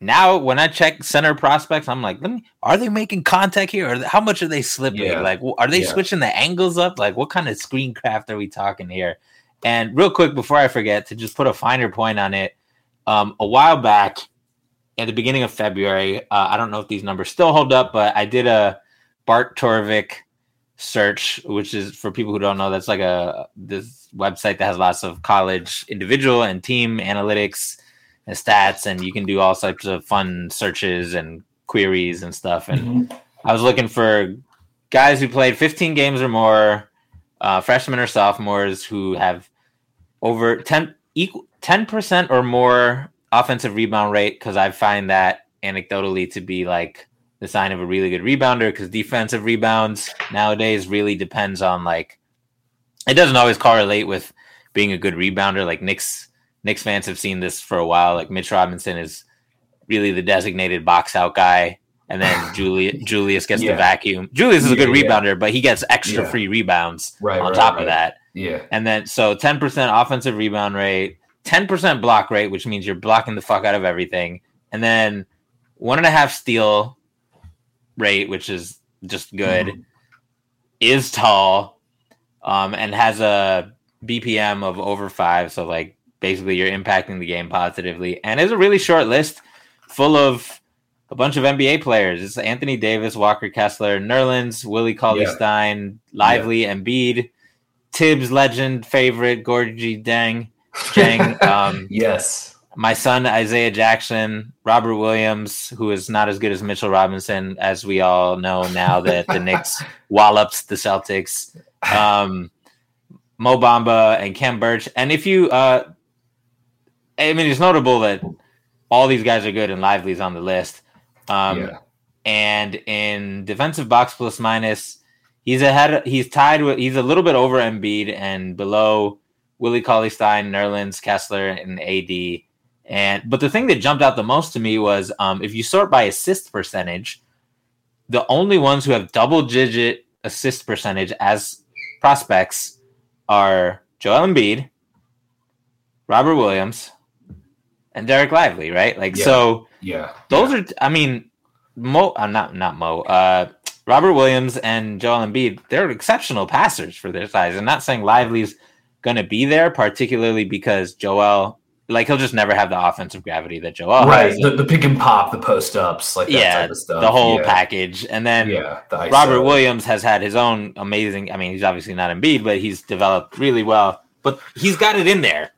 now when I check center prospects, I'm like, let me, are they making contact here? Or how much are they slipping? Yeah. Like, are they Yeah. switching the angles up? Like, what kind of screen craft are we talking here? And real quick, before I forget, to just put a finer point on it, um, a while back, at the beginning of February, uh, I don't know if these numbers still hold up, but I did a Bart Torvik search, which is for people who don't know, that's like a this website that has lots of college individual and team analytics and stats, and you can do all sorts of fun searches and queries and stuff. And mhm. I was looking for guys who played 15 games or more, uh, freshmen or sophomores who have over 10 equal 10% or more offensive rebound rate because I find that anecdotally to be like the sign of a really good rebounder because defensive rebounds nowadays really depends on like it doesn't always correlate with being a good rebounder like Knicks Knicks fans have seen this for a while like Mitch Robinson is really the designated box out guy and then [LAUGHS] Julius Julius gets Yeah. the vacuum. Julius is a good Yeah, yeah. rebounder, but he gets extra free rebounds Right, on right, top right. of that. yeah, And then so 10% offensive rebound rate, 10% block rate, which means you're blocking the fuck out of everything. And then one and a half steal rate, which is just good, Mhm. is tall, um, and has a BPM of over five. So like basically you're impacting the game positively. And it's a really short list full of a bunch of NBA players. It's Anthony Davis, Walker Kessler, Nerlens, Willie Cauley Stein, Lively, Embiid, Thibs legend favorite, Gorgui Dieng, Jang, [LAUGHS] um, yes, my son Isaiah Jackson, Robert Williams, who is not as good as Mitchell Robinson, as we all know now that the Knicks [LAUGHS] wallops the Celtics. Um, Mo Bamba and Khem Birch. And if you, uh, I mean, it's notable that all these guys are good and Lively's on the list. Um, yeah, and in defensive box plus minus, he's ahead. He's tied with. He's a little bit over Embiid and below Willie Cauley Stein, Nerlens, Kessler, and AD. And but the thing that jumped out the most to me was um, if you sort by assist percentage, the only ones who have double digit assist percentage as prospects are Joel Embiid, Robert Williams, and Dereck Lively, right? Like Yeah. so Yeah. those are I mean Mo uh, not not Mo uh Robert Williams and Joel Embiid, they're exceptional passers for their size. I'm not saying Lively's gonna be there, particularly because Joel like he'll just never have the offensive gravity that Joel right. has. The, the pick and pop, the post ups, like that yeah, type of stuff. the whole yeah. package. And then Yeah. The Robert Williams has had his own amazing. I mean, he's obviously not Embiid, but he's developed really well. But he's got it in there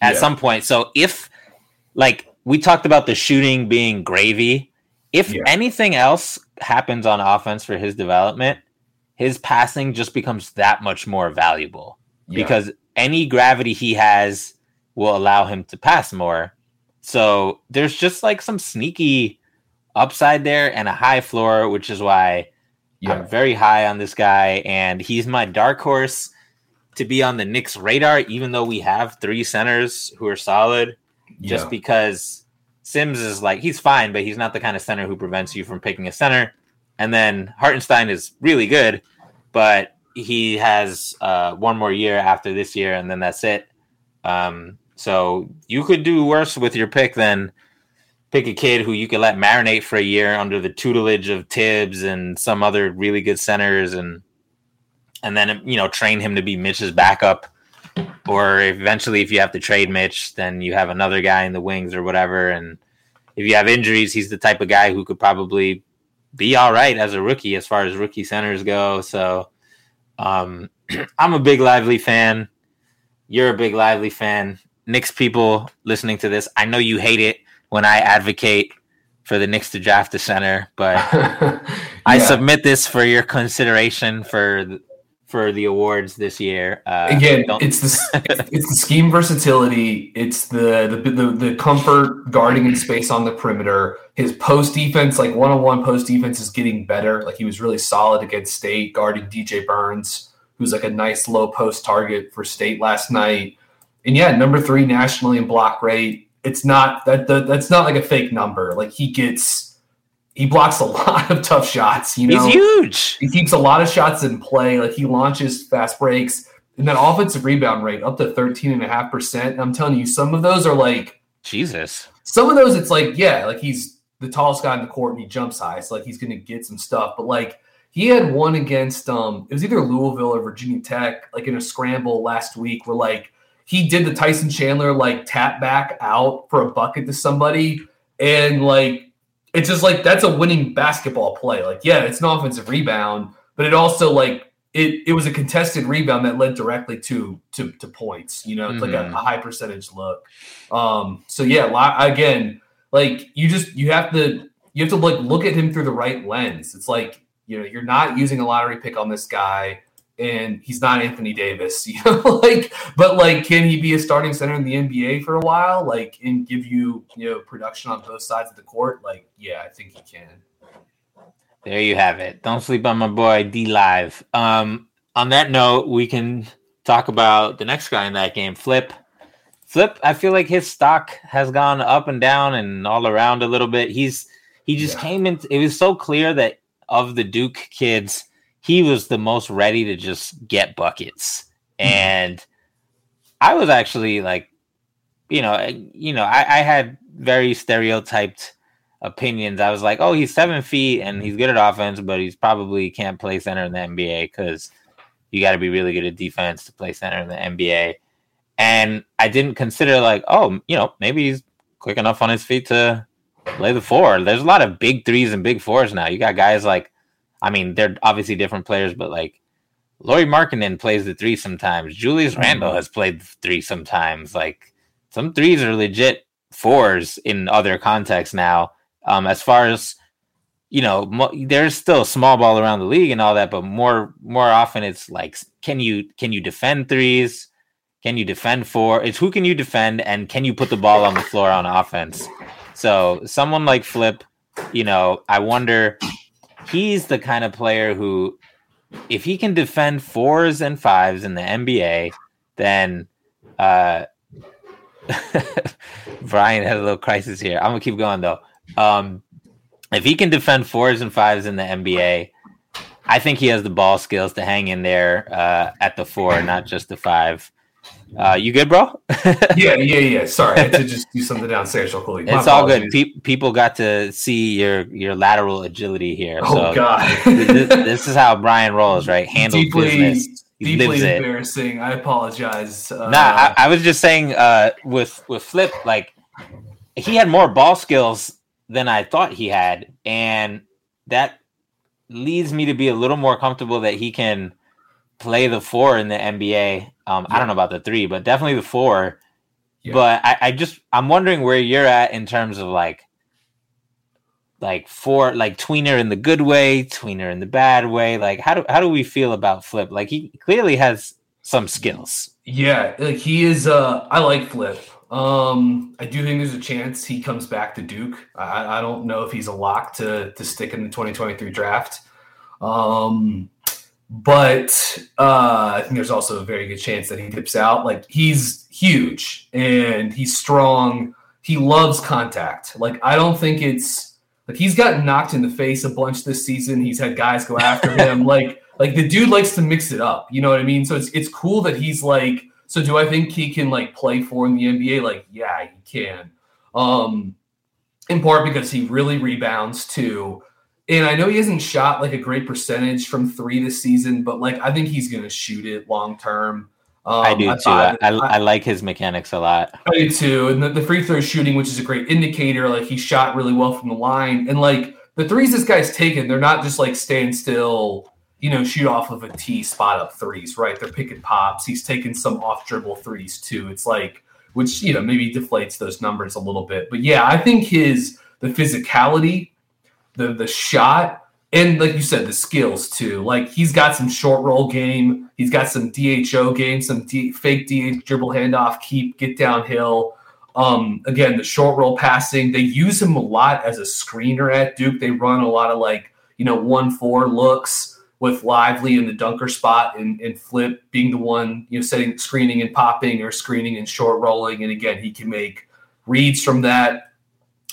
at Yeah. some point. So if, like, we talked about the shooting being gravy, if Yeah. anything else happens on offense for his development, his passing just becomes that much more valuable Yeah. because any gravity he has will allow him to pass more. So there's just like some sneaky upside there and a high floor, which is why yeah. I'm very high on this guy, and he's my dark horse to be on the Knicks radar, even though we have three centers who are solid, just yeah. because Sims is like he's fine, but he's not the kind of center who prevents you from picking a center. And then Hartenstein is really good, but he has uh, one more year after this year, and then that's it. Um, so you could do worse with your pick than pick a kid who you could let marinate for a year under the tutelage of Thibs and some other really good centers, and and then you know train him to be Mitch's backup. Or eventually, if you have to trade Mitch, then you have another guy in the wings or whatever. And if you have injuries, he's the type of guy who could probably be all right as a rookie as far as rookie centers go. So um, [CLEARS THROAT] I'm a big Lively fan. You're a big Lively fan. Knicks people listening to this, I know you hate it when I advocate for the Knicks to draft a center, but [LAUGHS] I submit this for your consideration for the, for the awards this year. Uh, Again, it's the [LAUGHS] it's, it's the scheme versatility. It's the, the the the comfort guarding in space on the perimeter. His post defense, like one on one post defense, is getting better. Like he was really solid against State guarding DJ Burns, who's like a nice low post target for State last night. And yeah, number three nationally in block rate. It's not that, that that's not like a fake number. Like he gets he blocks a [LAUGHS] lot of tough shots. You know, he's huge. he keeps a lot of shots in play. Like he launches fast breaks and that offensive rebound rate up to 13.5%. I'm telling you, some of those are like, Jesus. some of those it's like, yeah, like he's the tallest guy in the court and he jumps high. So like he's going to get some stuff. But like he had one against, um, it was either Louisville or Virginia Tech, like in a scramble last week where like he did the Tyson Chandler like tap back out for a bucket to somebody. And like, it's just like that's a winning basketball play. Like, yeah, it's an offensive rebound, but it also like it it was a contested rebound that led directly to to to points. You know, it's like a, Mhm. a high percentage look. Um, so yeah, li- again, like you just you have to you have to like look at him through the right lens. It's like you know you're not using a lottery pick on this guy, and he's not Anthony Davis. [LAUGHS] You know, like but like can he be a starting center in the NBA for a while? Like and give you you know production on both sides of the court? Like yeah, I think he can. There you have it. Don't sleep on my boy D Live. Um, on that note, we can talk about the next guy in that game, Flip. Flip, I feel like his stock has gone up and down and all around a little bit. He's he just Yeah. came in. It was so clear that of the Duke kids, he was the most ready to just get buckets. Mm-hmm. And I was actually like, you know, I- you know, I, I had very stereotyped opinions. I was like, oh, he's seven feet and he's good at offense, but he's probably can't play center in the NBA because you got to be really good at defense to play center in the NBA. And I didn't consider like, oh, you know, maybe he's quick enough on his feet to play the four. There's a lot of big threes and big fours now. You got guys like, I mean, they're obviously different players, but like Lauri Markkanen plays the three sometimes. Julius Randle has played the three sometimes. Like some threes are legit fours in other contexts now. Um, as far as you know, mo- there's still small ball around the league and all that, but more more often it's like, can you can you defend threes? Can you defend four? It's who can you defend and can you put the ball on the floor on offense? So someone like Flip, you know, I wonder. He's the kind of player who, if he can defend fours and fives in the NBA, then uh, [LAUGHS] Brian had a little crisis here. I'm gonna keep going though. Um, if he can defend fours and fives in the NBA, I think he has the ball skills to hang in there uh, at the four, not just the five. Uh, you good, bro? [LAUGHS] yeah, yeah, yeah. Sorry, I had to just do something downstairs real quick. My it's all good. Pe- people got to see your your lateral agility here. Oh so God, this, this is how Brian rolls, right? Handles deeply, business. He deeply lives it. embarrassing. I apologize. Uh, Nah, I, I was just saying uh, with with Flip, like he had more ball skills than I thought he had, and that leads me to be a little more comfortable that he can play the four in the NBA. Um, I don't know about the three, but definitely the four. Yeah. But I, I just I'm wondering where you're at in terms of like like four like tweener in the good way, tweener in the bad way. Like how do how do we feel about Flip? Like he clearly has some skills. Yeah, like he is. Uh, I like Flip. Um, I do think there's a chance he comes back to Duke. I, I don't know if he's a lock to to stick in the 2023 draft. Um, but uh, I think there's also a very good chance that he dips out. Like he's huge and he's strong. He loves contact. Like I don't think it's like he's gotten knocked in the face a bunch this season. He's had guys go after [LAUGHS] him. like like the dude likes to mix it up. You know what I mean? So it's it's cool that he's like. So do I think he can like play for in the NBA? Like yeah, he can. Um, in part because he really rebounds too. And I know he hasn't shot like a great percentage from three this season, but like I think he's going to shoot it long term. Um, I do too. I, I, I like his mechanics a lot. I do too. And the, the free throw shooting, which is a great indicator, like he shot really well from the line. And like the threes this guy's taken, they're not just like stand still, you know, shoot off of a tee spot up threes, right? They're picking pops. He's taken some off dribble threes too. It's like, which, you know, maybe deflates those numbers a little bit. But yeah, I think his, the physicality, the, the shot, and like you said, the skills too. Like he's got some short roll game. He's got some DHO game, some D, fake DH dribble handoff, keep, get downhill. Um, again, the short roll passing. They use him a lot as a screener at Duke. They run a lot of like you know one four looks with Lively in the dunker spot and, and Flip being the one you know setting screening and popping or screening and short rolling. And again, he can make reads from that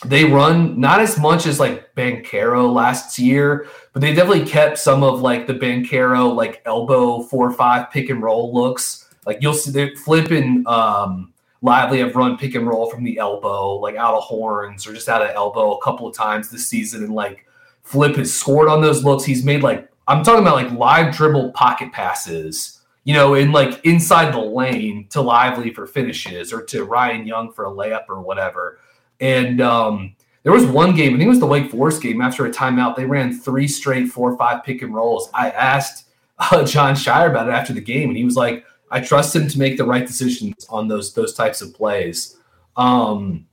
they run not as much as like Banchero last year, but they definitely kept some of like the Banchero like elbow four or five pick and roll looks. Like you'll see they're flipping um lively have run pick and roll from the elbow, like out of horns or just out of elbow a couple of times this season. And like Flip has scored on those looks. He's made like I'm talking about like live dribble pocket passes, you know, in like inside the lane to Lively for finishes or to Ryan Young for a layup or whatever. And um, there was one game, I think it was the Wake Forest game. After a timeout, they ran three straight four or five pick and rolls. I asked [LAUGHS] uh, Jon Scheyer about it after the game, and he was like, "I trust him to make the right decisions on those those types of plays." Um,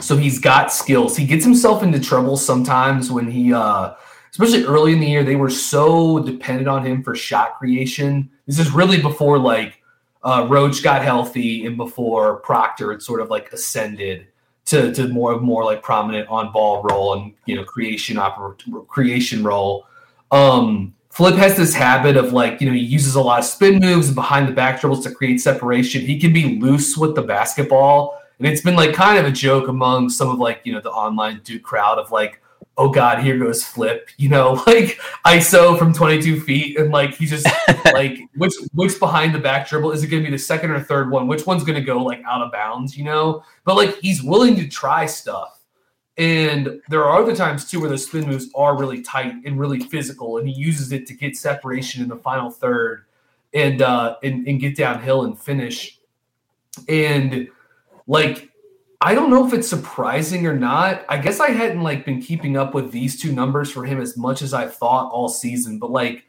so he's got skills. He gets himself into trouble sometimes when he, uh, especially early in the year, they were so dependent on him for shot creation. This is really before like uh, Roach got healthy and before Proctor had sort of like ascended to, to more of more like prominent on ball role and you know creation creation role. Um, Flip has this habit of like you know he uses a lot of spin moves and behind the back dribbles to create separation. He can be loose with the basketball, and it's been like kind of a joke among some of like you know the online Duke crowd of like. Oh God! Here goes Flip. You know, [LAUGHS] like ISO from 22 feet, and like he just [LAUGHS] like which which behind the back dribble is it going to be the second or third one? Which one's going to go like out of bounds? You know, but like he's willing to try stuff. And there are other times too where the spin moves are really tight and really physical, and he uses it to get separation in the final third and uh and, and get downhill and finish. And like I don't know if it's surprising or not. I guess I hadn't like been keeping up with these two numbers for him as much as I thought all season, but like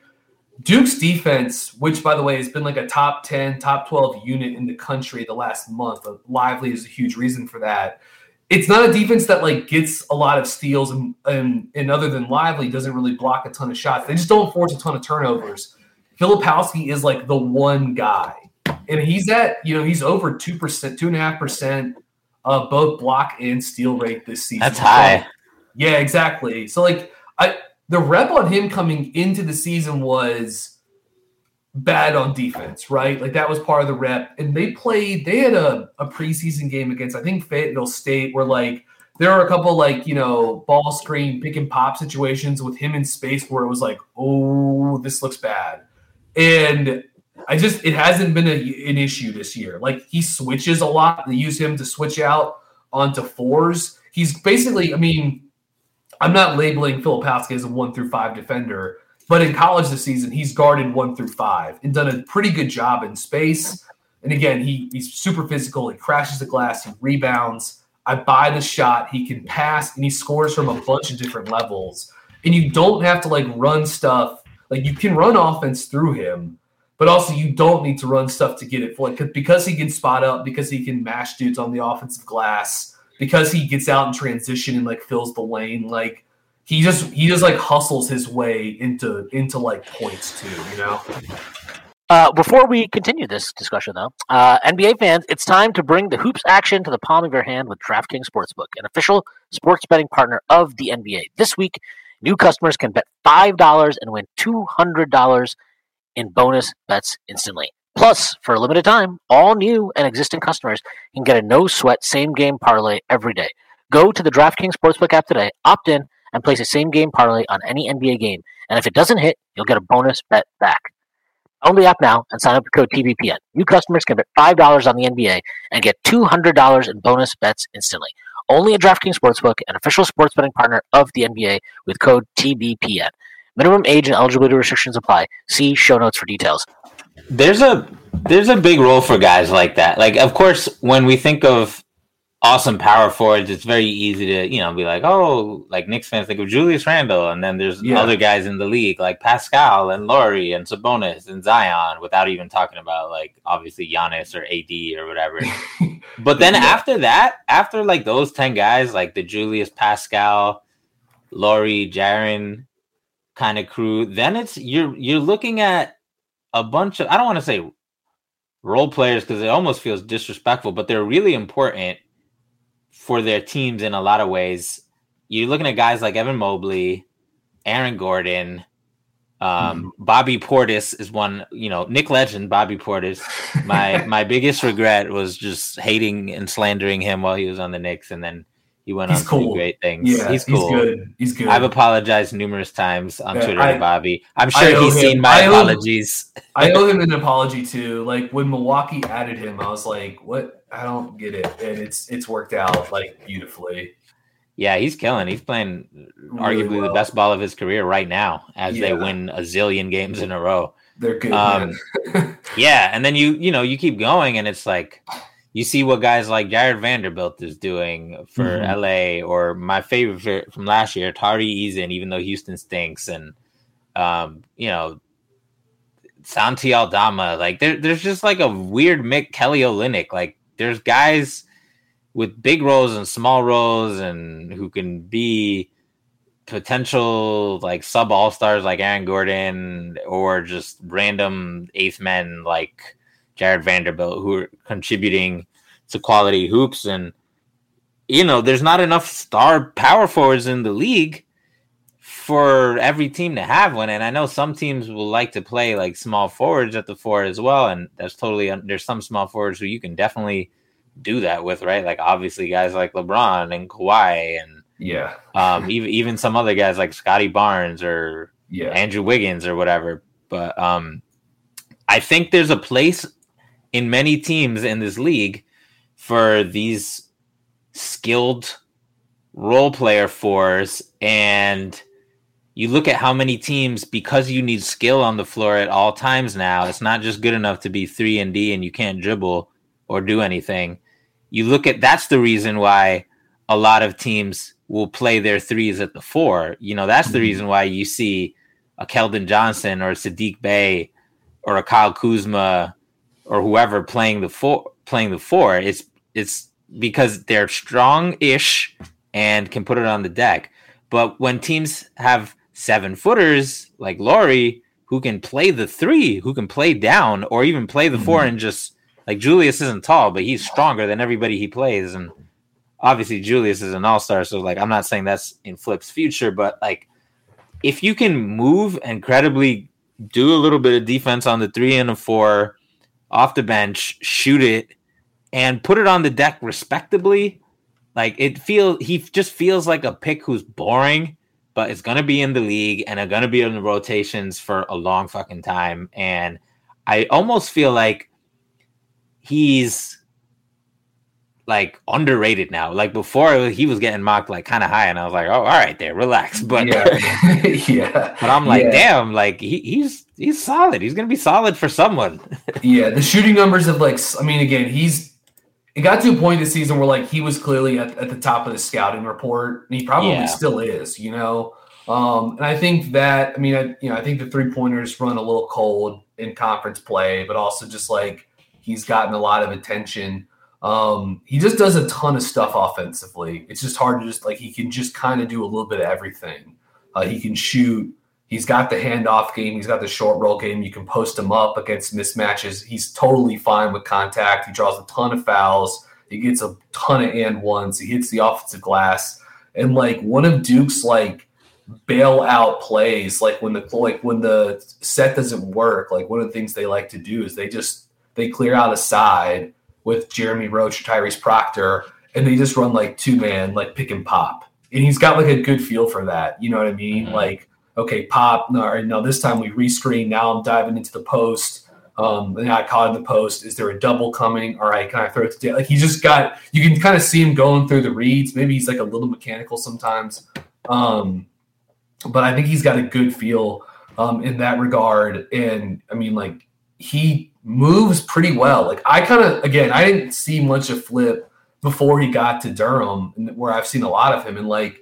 Duke's defense, which by the way has been like a top 10, top 12 unit in the country the last month, lively is a huge reason for that. It's not a defense that like gets a lot of steals and and, and other than lively doesn't really block a ton of shots. They just don't force a ton of turnovers. Filipowski is like the one guy. And he's at, you know, he's over 2%, 2.5% uh, both block and steal rate this season. That's high. So, yeah, exactly. So like I the rep on him coming into the season was bad on defense, right? Like that was part of the rep. And they played, they had a, a preseason game against I think Fayetteville State where like there were a couple like, you know, ball screen pick and pop situations with him in space where it was like, oh, this looks bad. And I just it hasn't been a, an issue this year. Like he switches a lot. They use him to switch out onto fours. He's basically, I mean, I'm not labeling Filipowski as a one through five defender, but in college this season, he's guarded one through five and done a pretty good job in space. And again, he, he's super physical. He crashes the glass, he rebounds. I buy the shot. He can pass and he scores from a bunch of different levels. And you don't have to like run stuff. Like you can run offense through him, but also you don't need to run stuff to get it for like because he can spot up, because he can mash dudes on the offensive glass, because he gets out in transition and like fills the lane. Like he just he just like hustles his way into into like points too, you know. Uh, before we continue this discussion, though, uh, NBA fans, it's time to bring the hoops action to the palm of your hand with DraftKings Sportsbook, an official sports betting partner of the NBA. This week, new customers can bet $5 and win $200 in bonus bets instantly. Plus, for a limited time, all new and existing customers can get a no sweat same game parlay every day. Go to the DraftKings Sportsbook app today, opt in, and place a same game parlay on any NBA game. And if it doesn't hit, you'll get a bonus bet back. Own the app now and sign up with code TBPN. New customers can bet $5 on the NBA and get $200 in bonus bets instantly. Only at DraftKings Sportsbook, an official sports betting partner of the NBA with code TBPN. Minimum age and eligibility restrictions apply. See show notes for details. There's a there's a big role for guys like that. Like, of course, when we think of awesome power forwards, it's very easy to, you know, be like, oh, like Knicks fans think of Julius Randle. And then there's Yeah. other guys in the league like Pascal and Lauri and Sabonis and Zion without even talking about like obviously Giannis or AD or whatever. [LAUGHS] but then Yeah. after that, after like those 10 guys, like the Julius Pascal, Lauri, Jaren kind of crew, then it's you're you're looking at a bunch of I don't want to say role players because it almost feels disrespectful, but they're really important for their teams in a lot of ways. You're looking at guys like Evan Mobley, Aaron Gordon, um, Bobby Portis is one. You know, Knick Legend, Bobby Portis. My [LAUGHS] my biggest regret was just hating and slandering him while he was on the Knicks, and then he went He's on to do great things. Yeah, he's cool. He's good. He's good. I've apologized numerous times on Yeah, Twitter I- to Bobby. I'm sure he's him- seen my I owe- apologies. [LAUGHS] I owe him an [LAUGHS] apology too. Like when Milwaukee added him, I was like, "What? I don't get it." And it's it's worked out like beautifully. Yeah, he's killing. He's playing Really arguably the best ball of his career right now as they win a zillion games in a row. They're good. Um. [LAUGHS] Yeah, and then you you know you keep going and it's like you see what guys like Jarred Vanderbilt is doing for Mhm. LA or my favorite from last year, Tari Eason, even though Houston stinks and um, you know Santi Aldama, like there, there's just like a weird Mick Kelly Olynyk. Like there's guys with big roles and small roles and who can be potential like sub all stars like Aaron Gordon or just random eighth men like Jarred Vanderbilt who are contributing to quality hoops. And you know there's not enough star power forwards in the league for every team to have one. And I know some teams will like to play like small forwards at the four as well. And that's totally there's some small forwards who you can definitely do that with right? Like obviously guys like LeBron and Kawhi and yeah, um, [LAUGHS] even even some other guys like Scottie Barnes or yeah, Andrew Wiggins or whatever. But um, I think there's a place in many teams in this league for these skilled role player fours, and you look at how many teams because you need skill on the floor at all times now. It's not just good enough to be three and D and you can't dribble or do anything. You look at that's the reason why a lot of teams will play their threes at the four. You know, that's the Mhm. reason why you see a Keldon Johnson or a Sadiq Bey or a Kyle Kuzma or whoever playing the four playing the four. It's it's because they're strong-ish and can put it on the deck. But when teams have seven footers like Lauri who can play the three, who can play down or even play the four mm-hmm. and just like Julius isn't tall, but he's stronger than everybody he plays. And obviously Julius is an all-star, so like I'm not saying that's in Flip's future, but like if you can move and credibly do a little bit of defense on the three and the four off the bench, shoot it, and put it on the deck respectably, like it feel he just feels like a pick who's boring, but it's gonna be in the league and are gonna be in the rotations for a long fucking time. And I almost feel like he's like underrated now. Like before, he was getting mocked like kind of high, and I was like, "Oh, all right, there, relax." [LAUGHS] But yeah, [LAUGHS] yeah. but I'm like, Yeah. damn, like he, he's he's solid. He's gonna be solid for someone. [LAUGHS] Yeah, the shooting numbers of like, I mean, again, he's it got to a point this season where like he was clearly at, at the top of the scouting report, and he probably Yeah. still is, you know. Um, and I think that, I mean, I you know, I think the three pointers run a little cold in conference play, but also just like he's gotten a lot of attention. Um, he just does a ton of stuff offensively. It's just hard to just like he can just kind of do a little bit of everything. Uh, he can shoot. He's got the handoff game. He's got the short roll game. You can post him up against mismatches. He's totally fine with contact. He draws a ton of fouls. He gets a ton of and ones. He hits the offensive glass. And like one of Duke's like bailout plays, like when the like when the set doesn't work, like one of the things they like to do is they just they clear out a side with Jeremy Roach or Tyrese Proctor, and they just run like two man, like pick and pop. And he's got like a good feel for that. You know what I mean? Mhm. Like, okay, pop. All right, now this time we rescreen. Now I'm diving into the post. Um, and I caught in the post. Is there a double coming? All right, can I throw it to like he just got you can kind of see him going through the reads. Maybe he's like a little mechanical sometimes. Um, but I think he's got a good feel um, in that regard. And I mean, like he moves pretty well. Like I kind of again, I didn't see much of Flip before he got to Durham, where I've seen a lot of him. And like,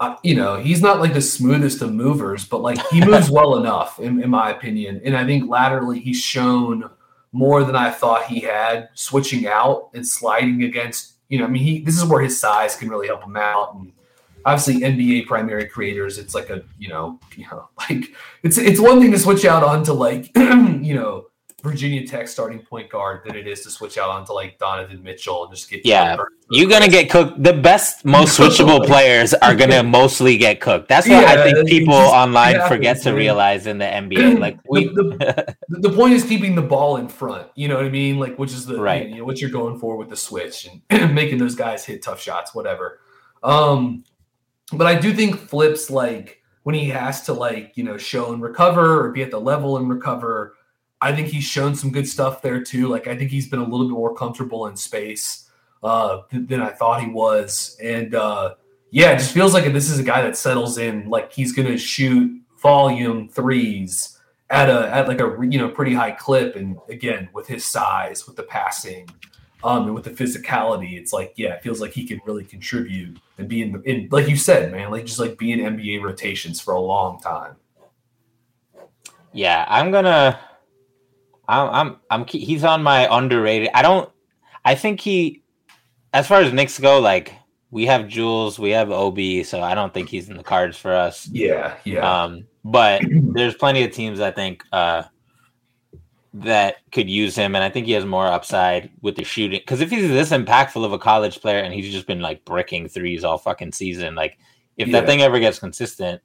uh, you know, he's not like the smoothest of movers, but like he moves [LAUGHS] well enough, in, in my opinion. And I think laterally he's shown more than I thought he had, switching out and sliding against. You know, I mean, he this is where his size can really help him out. And obviously, NBA primary creators, it's like a you know, [LAUGHS] you know, like it's it's one thing to switch out onto like [CLEARS THROAT] you know Virginia Tech starting point guard than it is to switch out onto like Donovan Mitchell and just get Yeah. You're gonna get cooked. The best, most switchable [LAUGHS] players are gonna mostly get cooked. That's what I think people just online happens, forget to realize in the NBA. [CLEARS THROAT] Like we, The- [LAUGHS] the point is keeping the ball in front. You know what I mean? Like, which is the Right. you know what you're going for with the switch and [CLEARS THROAT] making those guys hit tough shots, whatever. Um, but I do think flips like when he has to like you know show and recover or be at the level and recover. I think he's shown some good stuff there too. Like I think he's been a little bit more comfortable in space uh, th- than I thought he was, and uh, yeah, it just feels like this is a guy that settles in. Like he's going to shoot volume threes at a at like a you know pretty high clip, and again with his size, with the passing, um, and with the physicality, it's like yeah, it feels like he can really contribute and be in the in like you said, man, like just like be in NBA rotations for a long time. yeah, I'm gonna. I'm, I'm, I'm. He's on my underrated. I don't. I think he, as far as Knicks go, like we have Jules, we have Ob, so I don't think he's in the cards for us. Yeah, yeah, Um, but [CLEARS THROAT] there's plenty of teams I think uh, that could use him, and I think he has more upside with the shooting. Because if he's this impactful of a college player, and he's just been like bricking threes all fucking season, like if Yeah. that thing ever gets consistent,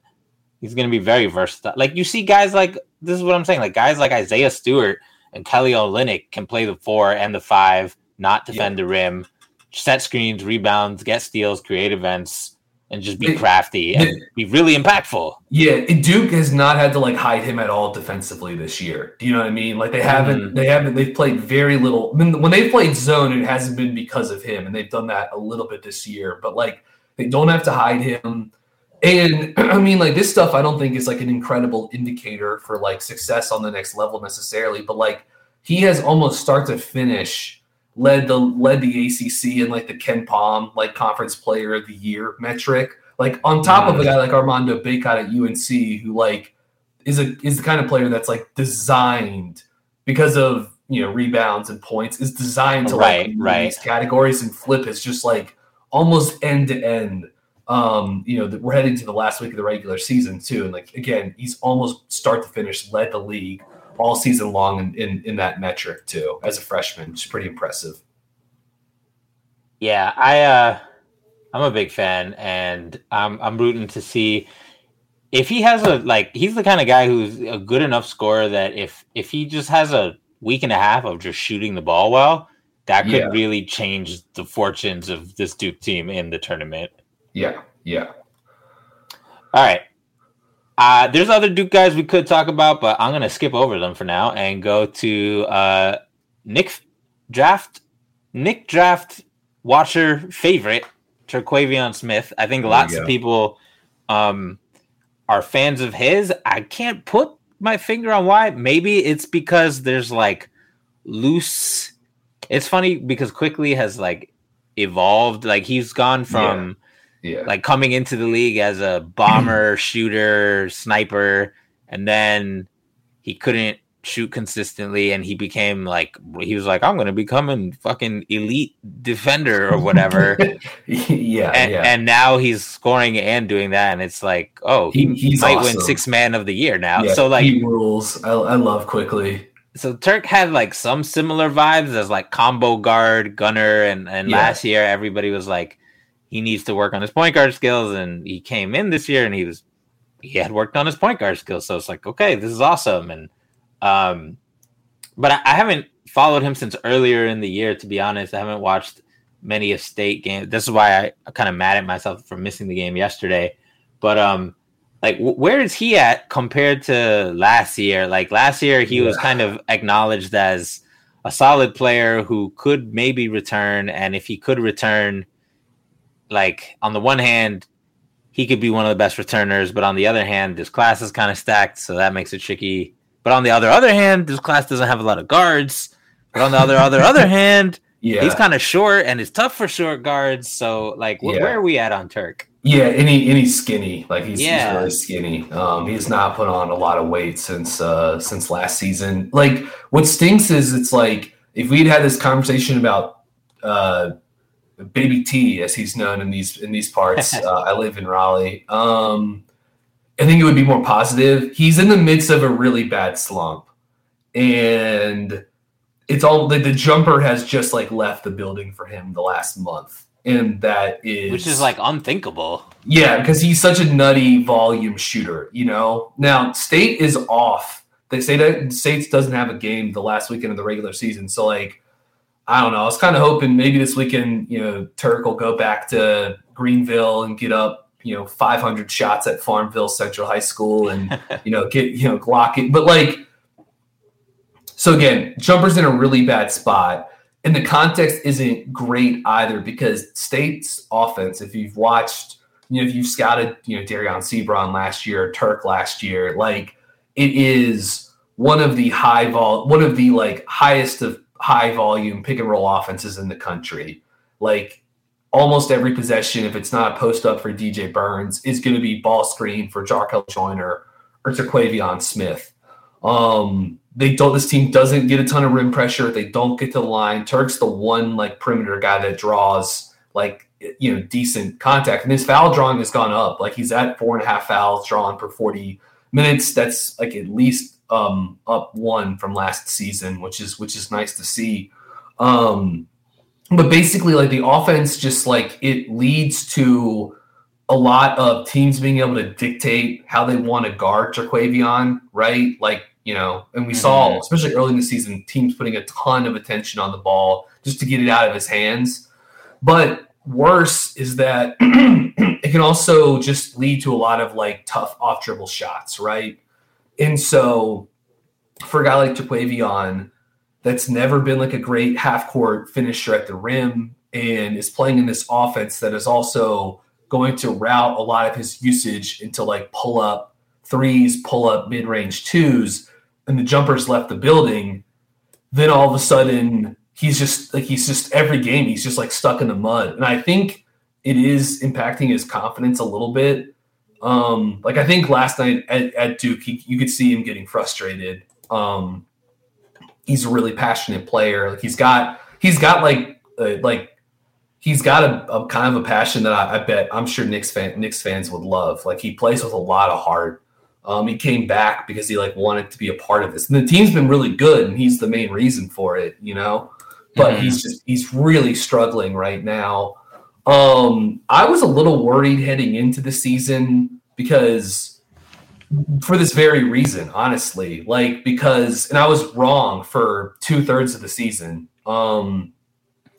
he's going to be very versatile. Like you see guys like this is what I'm saying, like guys like Isaiah Stewart and Kelly Olynyk can play the four and the five, not defend the rim, set screens, rebounds, get steals, create events, and just be It- crafty and be really impactful. yeah. Duke has not had to like hide him at all defensively this year. Do you know what I mean? Like they haven't, Mhm. they haven't, they've played very little. I mean, when they've played zone, it hasn't been because of him, and they've done that a little bit this year. But like they don't have to hide him. And [CLEARS THROAT] I mean, like this stuff, I don't think is like an incredible indicator for like success on the next level necessarily. But like he has almost start to finish led the led the ACC in like the KenPom like conference player of the year metric. Like on top of a guy like Armando Bacot at UNC, who like is a is the kind of player that's like designed because of you know rebounds and points is designed to Right, like right. these categories and flip is just like almost end to end. Um, you know, that we're heading to the last week of the regular season too, and like again, he's almost start to finish led the league all season long in, in, in that metric too as a freshman. It's pretty impressive. Yeah, I uh I'm a big fan and I'm I'm rooting to see if he has a like he's the kind of guy who's a good enough scorer that if if he just has a week and a half of just shooting the ball well, that could Yeah. really change the fortunes of this Duke team in the tournament. Yeah, yeah. All right. Uh, there's other Duke guys we could talk about, but I'm gonna skip over them for now and go to uh, Knick Draft, Knick Draft watcher favorite Terquavion Smith. I think There lots of people um, are fans of his. I can't put my finger on why. Maybe it's because there's like loose. It's funny because Quickley has like evolved. Like he's gone from Yeah. Like coming into the league as a bomber, [CLEARS THROAT] shooter, sniper, and then he couldn't shoot consistently, and he became like he was like, I'm gonna become a fucking elite defender or whatever. [LAUGHS] yeah, and, yeah. and now he's scoring and doing that, and it's like, oh, he, He- might win six man of the year now. yeah, So like, he rules. I, I love Quickley. so Turk had like some similar vibes as like combo guard, gunner, and and Yeah. last year everybody was like he needs to work on his point guard skills, and he came in this year and he was he had worked on his point guard skills, so it's like okay, this is awesome, and um, but I, I haven't followed him since earlier in the year. To be honest, I haven't watched many of state games. This is why I, kind of mad at myself for missing the game yesterday, but um. Like wh- where is he at compared to last year? Like last year, he was kind of acknowledged as a solid player who could maybe return, and if he could return, like on the one hand, he could be one of the best returners, but on the other hand, this class is kind of stacked, so that makes it tricky. But on the other other hand, this class doesn't have a lot of guards. But on the other other other [LAUGHS] hand, Yeah, he's kind of short, and it's tough for short guards. So like, wh- Yeah. where are we at on Turk? yeah, and, he, and he's skinny. Like he's, Yeah. he's really skinny. Um, he's not put on a lot of weight since uh since last season. Like what stinks is it's like if we'd had this conversation about uh Baby T, as he's known in these in these parts. [LAUGHS] uh, I live in Raleigh. Um, I think it would be more positive. He's in the midst of a really bad slump, and it's all the, the jumper has just like left the building for him the last month, and that is Which is like unthinkable. yeah, because he's such a nutty volume shooter, you know. Now state is off. They say that states doesn't have a game the last weekend of the regular season, so like I don't know. I was kind of hoping maybe this weekend, you know, Turk will go back to Greenville and get up, you know, 500 shots at Farmville Central High School and, [LAUGHS] you know, get, you know, Glock it. But like, so again, Jumper's in a really bad spot. And the context isn't great either because State's offense, if you've watched, you know, if you've scouted, you know, Dereon Seabron last year, Turk last year, like it is one of the high vol, one of the like highest of high volume pick and roll offenses in the country. Like almost every possession, if it's not a post up for DJ Burns, is going to be ball screen for Jarkel Joiner or Terquavion Smith. Um, they don't. This team doesn't get a ton of rim pressure. They don't get to the line. Turk's the one like perimeter guy that draws like you know decent contact, and his foul drawing has gone up. Like he's at four and a half fouls drawn per forty minutes. That's like at least um up one from last season, which is which is nice to see. Um, but basically, like the offense, just like it leads to a lot of teams being able to dictate how they want to guard Terquavion, right? Like, you know, and we saw, Mhm. especially early in the season, teams putting a ton of attention on the ball just to get it out of his hands. But worse is that [CLEARS THROAT] it can also just lead to a lot of like tough off dribble shots, right? And so for a guy like Terquavion, that's never been like a great half court finisher at the rim and is playing in this offense that is also going to route a lot of his usage into like pull up threes, pull up mid range twos, and the jumpers left the building. Then all of a sudden, he's just like he's just every game he's just like stuck in the mud, and I think it is impacting his confidence a little bit. Um, like I think last night at, at Duke, he, you could see him getting frustrated. Um, he's a really passionate player. Like he's got he's got like uh, like he's got a, a kind of a passion that I, I bet I'm sure Knicks fan Knicks fans would love. Like he plays with a lot of heart. Um, he came back because he like wanted to be a part of this. And the team's been really good, and he's the main reason for it, you know. But Mhm. he's just he's really struggling right now. Um, I was a little worried heading into the season because for this very reason, honestly. Like because and I was wrong for two thirds of the season. Um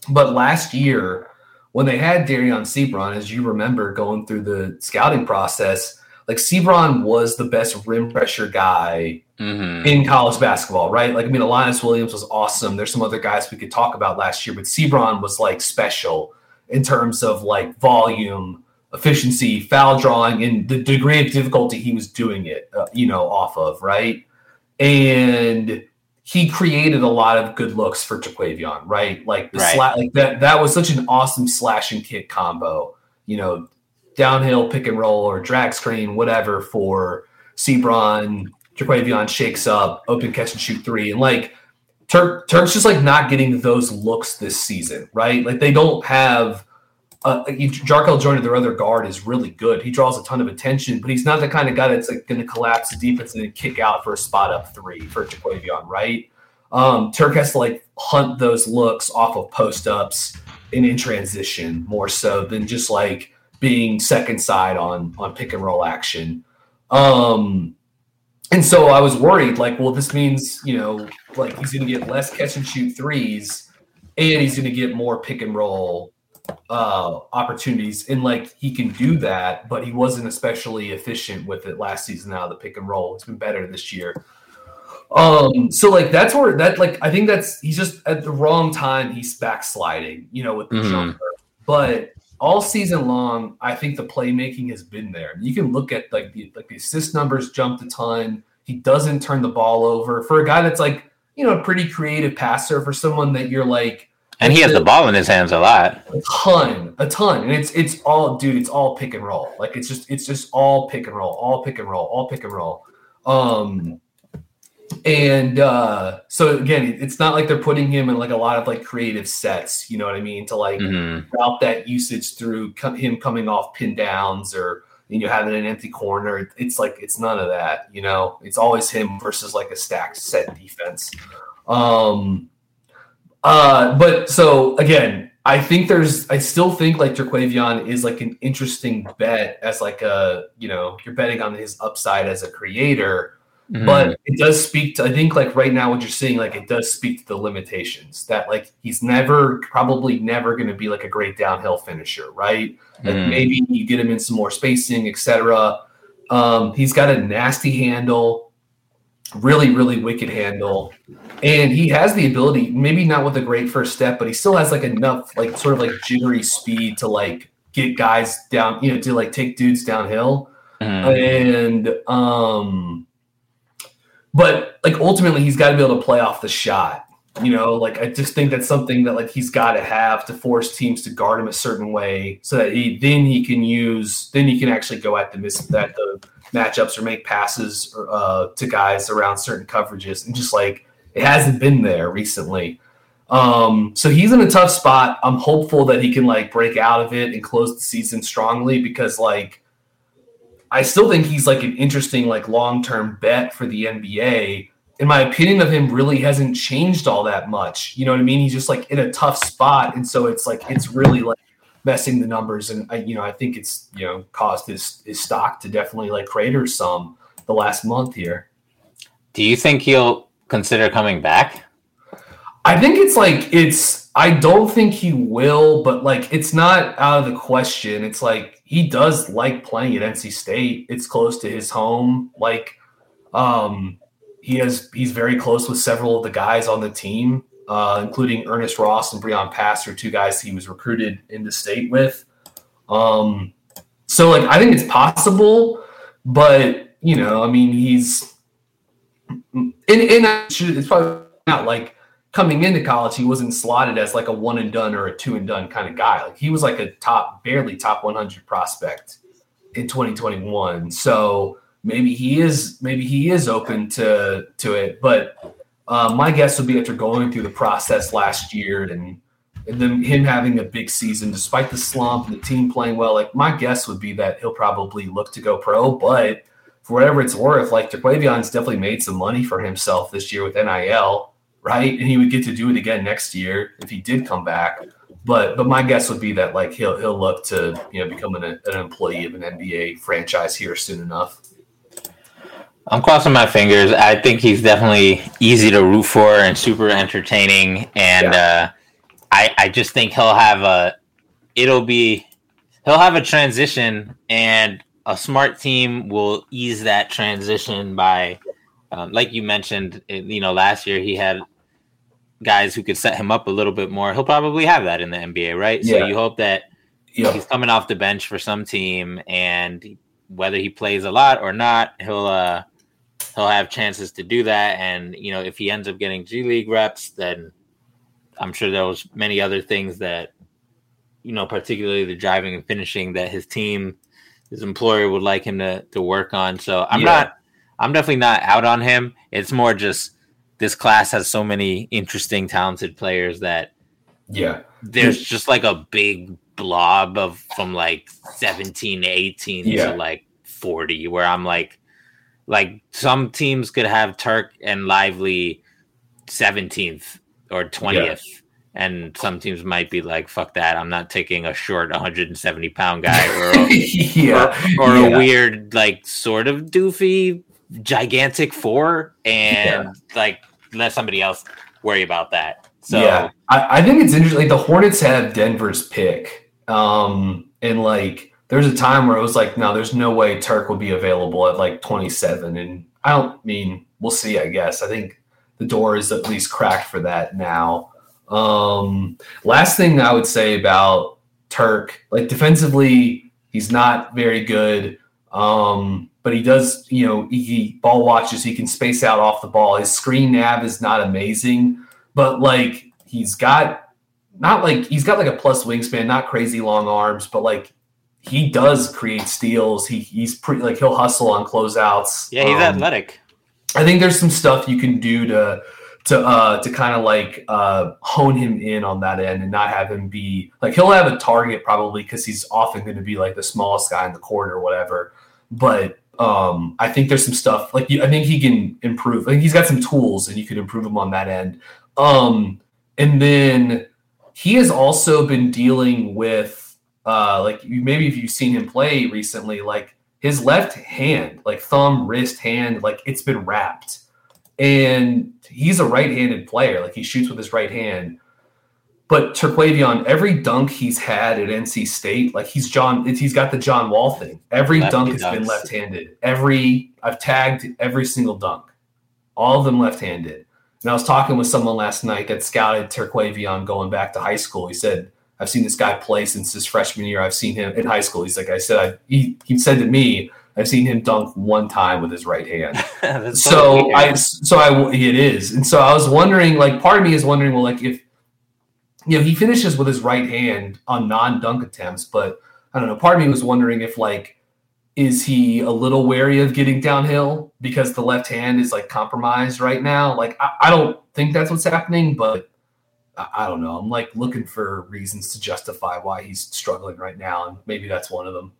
But last year, when they had Dereon Seabron, as you remember going through the scouting process, like Seabron was the best rim pressure guy Mhm. in college basketball, right? Like, I mean, Elias Williams was awesome. There's some other guys we could talk about last year, but Seabron was like special in terms of like volume, efficiency, foul drawing, and the degree of difficulty he was doing it, uh, you know, off of, right? And he created a lot of good looks for Terquavion, right? Like the Right. sla- like that that was such an awesome slash and kick combo, you know, downhill pick and roll or drag screen, whatever for Seabron, Terquavion shakes up, open catch and shoot three. And like Turk Turk's just like not getting those looks this season, right? Like they don't have uh, Jarkel Joiner, their other guard, is really good. He draws a ton of attention, but he's not the kind of guy that's like going to collapse the defense and then kick out for a spot up three for Terquavion, right? Um, Turk has to like hunt those looks off of post ups and in transition more so than just like being second side on on pick and roll action. Um, and so I was worried, like, well, this means you know, like he's going to get less catch and shoot threes, and he's going to get more pick and roll uh opportunities. And like he can do that but he wasn't especially efficient with it last season out of the pick and roll. It's been better this year. Um so like that's where that like i think that's he's just at the wrong time he's backsliding you know with the Mhm. jumper. But all season long i think the playmaking has been there you can look at like the like the assist numbers jumped a ton he doesn't turn the ball over for a guy that's like you know a pretty creative passer for someone that you're like And he has the ball in his hands a lot. a ton, a ton, and it's it's all, dude. It's all pick and roll. Like it's just it's just all pick and roll, all pick and roll, all pick and roll. Um, and uh, so again, it's not like they're putting him in like a lot of like creative sets. You know what I mean? To like Mhm. route that usage through him coming off pin downs or you know having an empty corner. It's like it's none of that. You know, it's always him versus like a stacked set defense. Um, uh, but so again, I think there's, I still think like Terquavion is like an interesting bet as like a, you know, you're betting on his upside as a creator. Mhm. But it does speak to, I think like right now what you're seeing, like it does speak to the limitations that like he's never, probably never going to be like a great downhill finisher, right? Like Mhm. maybe you get him in some more spacing, etc. Um, he's got a nasty handle, really, really wicked handle, and he has the ability. Maybe not with a great first step, but he still has like enough, like sort of like jittery speed to like get guys down, you know, to like take dudes downhill Mhm. and um but like ultimately he's got to be able to play off the shot you know? Like i just think that's something that like he's got to have to force teams to guard him a certain way so that he then he can use then he can actually go at the miss that the matchups or make passes uh, to guys around certain coverages and just like it hasn't been there recently. Um so he's in a tough spot. I'm hopeful that he can like break out of it and close the season strongly because like I still think he's like an interesting, like long term bet for the NBA. And my opinion of him really hasn't changed all that much. You know what I mean? He's just like in a tough spot, and so it's like it's really like messing the numbers. And I, you know, I think it's you know caused his his stock to definitely like crater some the last month here. Do you think he'll consider coming back? I think it's like it's I don't think he will, but like it's not out of the question. It's like he does like playing at NC State. It's close to his home. Like um he has he's very close with several of the guys on the team, uh, including Ernest Ross and Breon Pass are two guys he was recruited into state with. Um so like I think it's possible, but you know, I mean he's and, and I should, it's probably not like coming into college, he wasn't slotted as like a one and done or a two and done kind of guy. Like he was like a top, barely top 100 prospect in 2021. So maybe he is, maybe he is open to to it. But uh, my guess would be after going through the process last year and and then him having a big season despite the slump and the team playing well. Like my guess would be that he'll probably look to go pro, but. For whatever it's worth, like Terquavion's definitely made some money for himself this year with NIL right? And he would get to do it again next year if he did come back. But but my guess would be that like he'll he'll look to you know become an, an employee of an NBA franchise here soon enough. I'm crossing my fingers. I think he's definitely easy to root for and super entertaining. And uh, I I just think he'll have a it'll be he'll have a transition and a smart team will ease that transition by um, like you mentioned you know last year he had guys who could set him up a little bit more. He'll probably have that in the nba right? So you hope that Yeah. he's coming off the bench for some team and whether he plays a lot or not he'll uh he'll have chances to do that. And you know if he ends up getting g league reps then i'm sure there was many other things that you know particularly the driving and finishing that his team his employer would like him to to work on. So i'm Yeah. not i'm definitely not out on him. It's more just this class has so many interesting talented players that Yeah. there's just like a big blob of from like 17 to 18 Yeah. to like 40 where i'm like like some teams could have turk and lively 17th or 20th and some teams might be like fuck that i'm not taking a short 170 pound guy or a, [LAUGHS] yeah. or yeah. a weird like sort of doofy gigantic four and like let somebody else worry about that so yeah, I, I think it's interesting. Like the Hornets have Denver's pick, um, and like there's a time where it was like, no, there's no way Turk will be available at like 27, and I don't mean we'll see. I guess I think the door is at least cracked for that now. Um, last thing I would say about Turk, like defensively, he's not very good. Um, but he does, you know, he, ball watches, he can space out off the ball. His screen nav is not amazing, but like he's got not like he's got like a plus wingspan, not crazy long arms, but like he does create steals. He he's pretty like he'll hustle on closeouts. yeah he's Um, athletic I think there's some stuff you can do to to uh to kind of like uh hone him in on that end and not have him be like he'll have a target probably because he's often going to be like the smallest guy in the court or whatever. But um I think there's some stuff like you, I think he can improve. I think he's got some tools and you could improve him on that end. Um and then he has also been dealing with uh like maybe if you've seen him play recently like his left hand, like thumb, wrist, hand, like it's been wrapped. And he's a right-handed player, like he shoots with his right hand. But Terquavion, every dunk he's had at NC State, like he's John, he's got the John Wall thing. Every Lefty dunk has been left-handed. Every I've tagged every single dunk, all of them left-handed. And I was talking with someone last night that scouted Terquavion going back to high school. He said, "I've seen this guy play since his freshman year. I've seen him in high school." He's like, "I said, I, he he said to me, I've seen him dunk one time with his right hand." [LAUGHS] So. I so I it is, and so I was wondering, like, part of me is wondering, well, like if you know he finishes with his right hand on non-dunk attempts, but I don't know. Part of me was wondering if like is he a little wary of getting downhill because the left hand is like compromised right now? Like I, I don't think that's what's happening, but I, I don't know. I'm like looking for reasons to justify why he's struggling right now, and maybe that's one of them.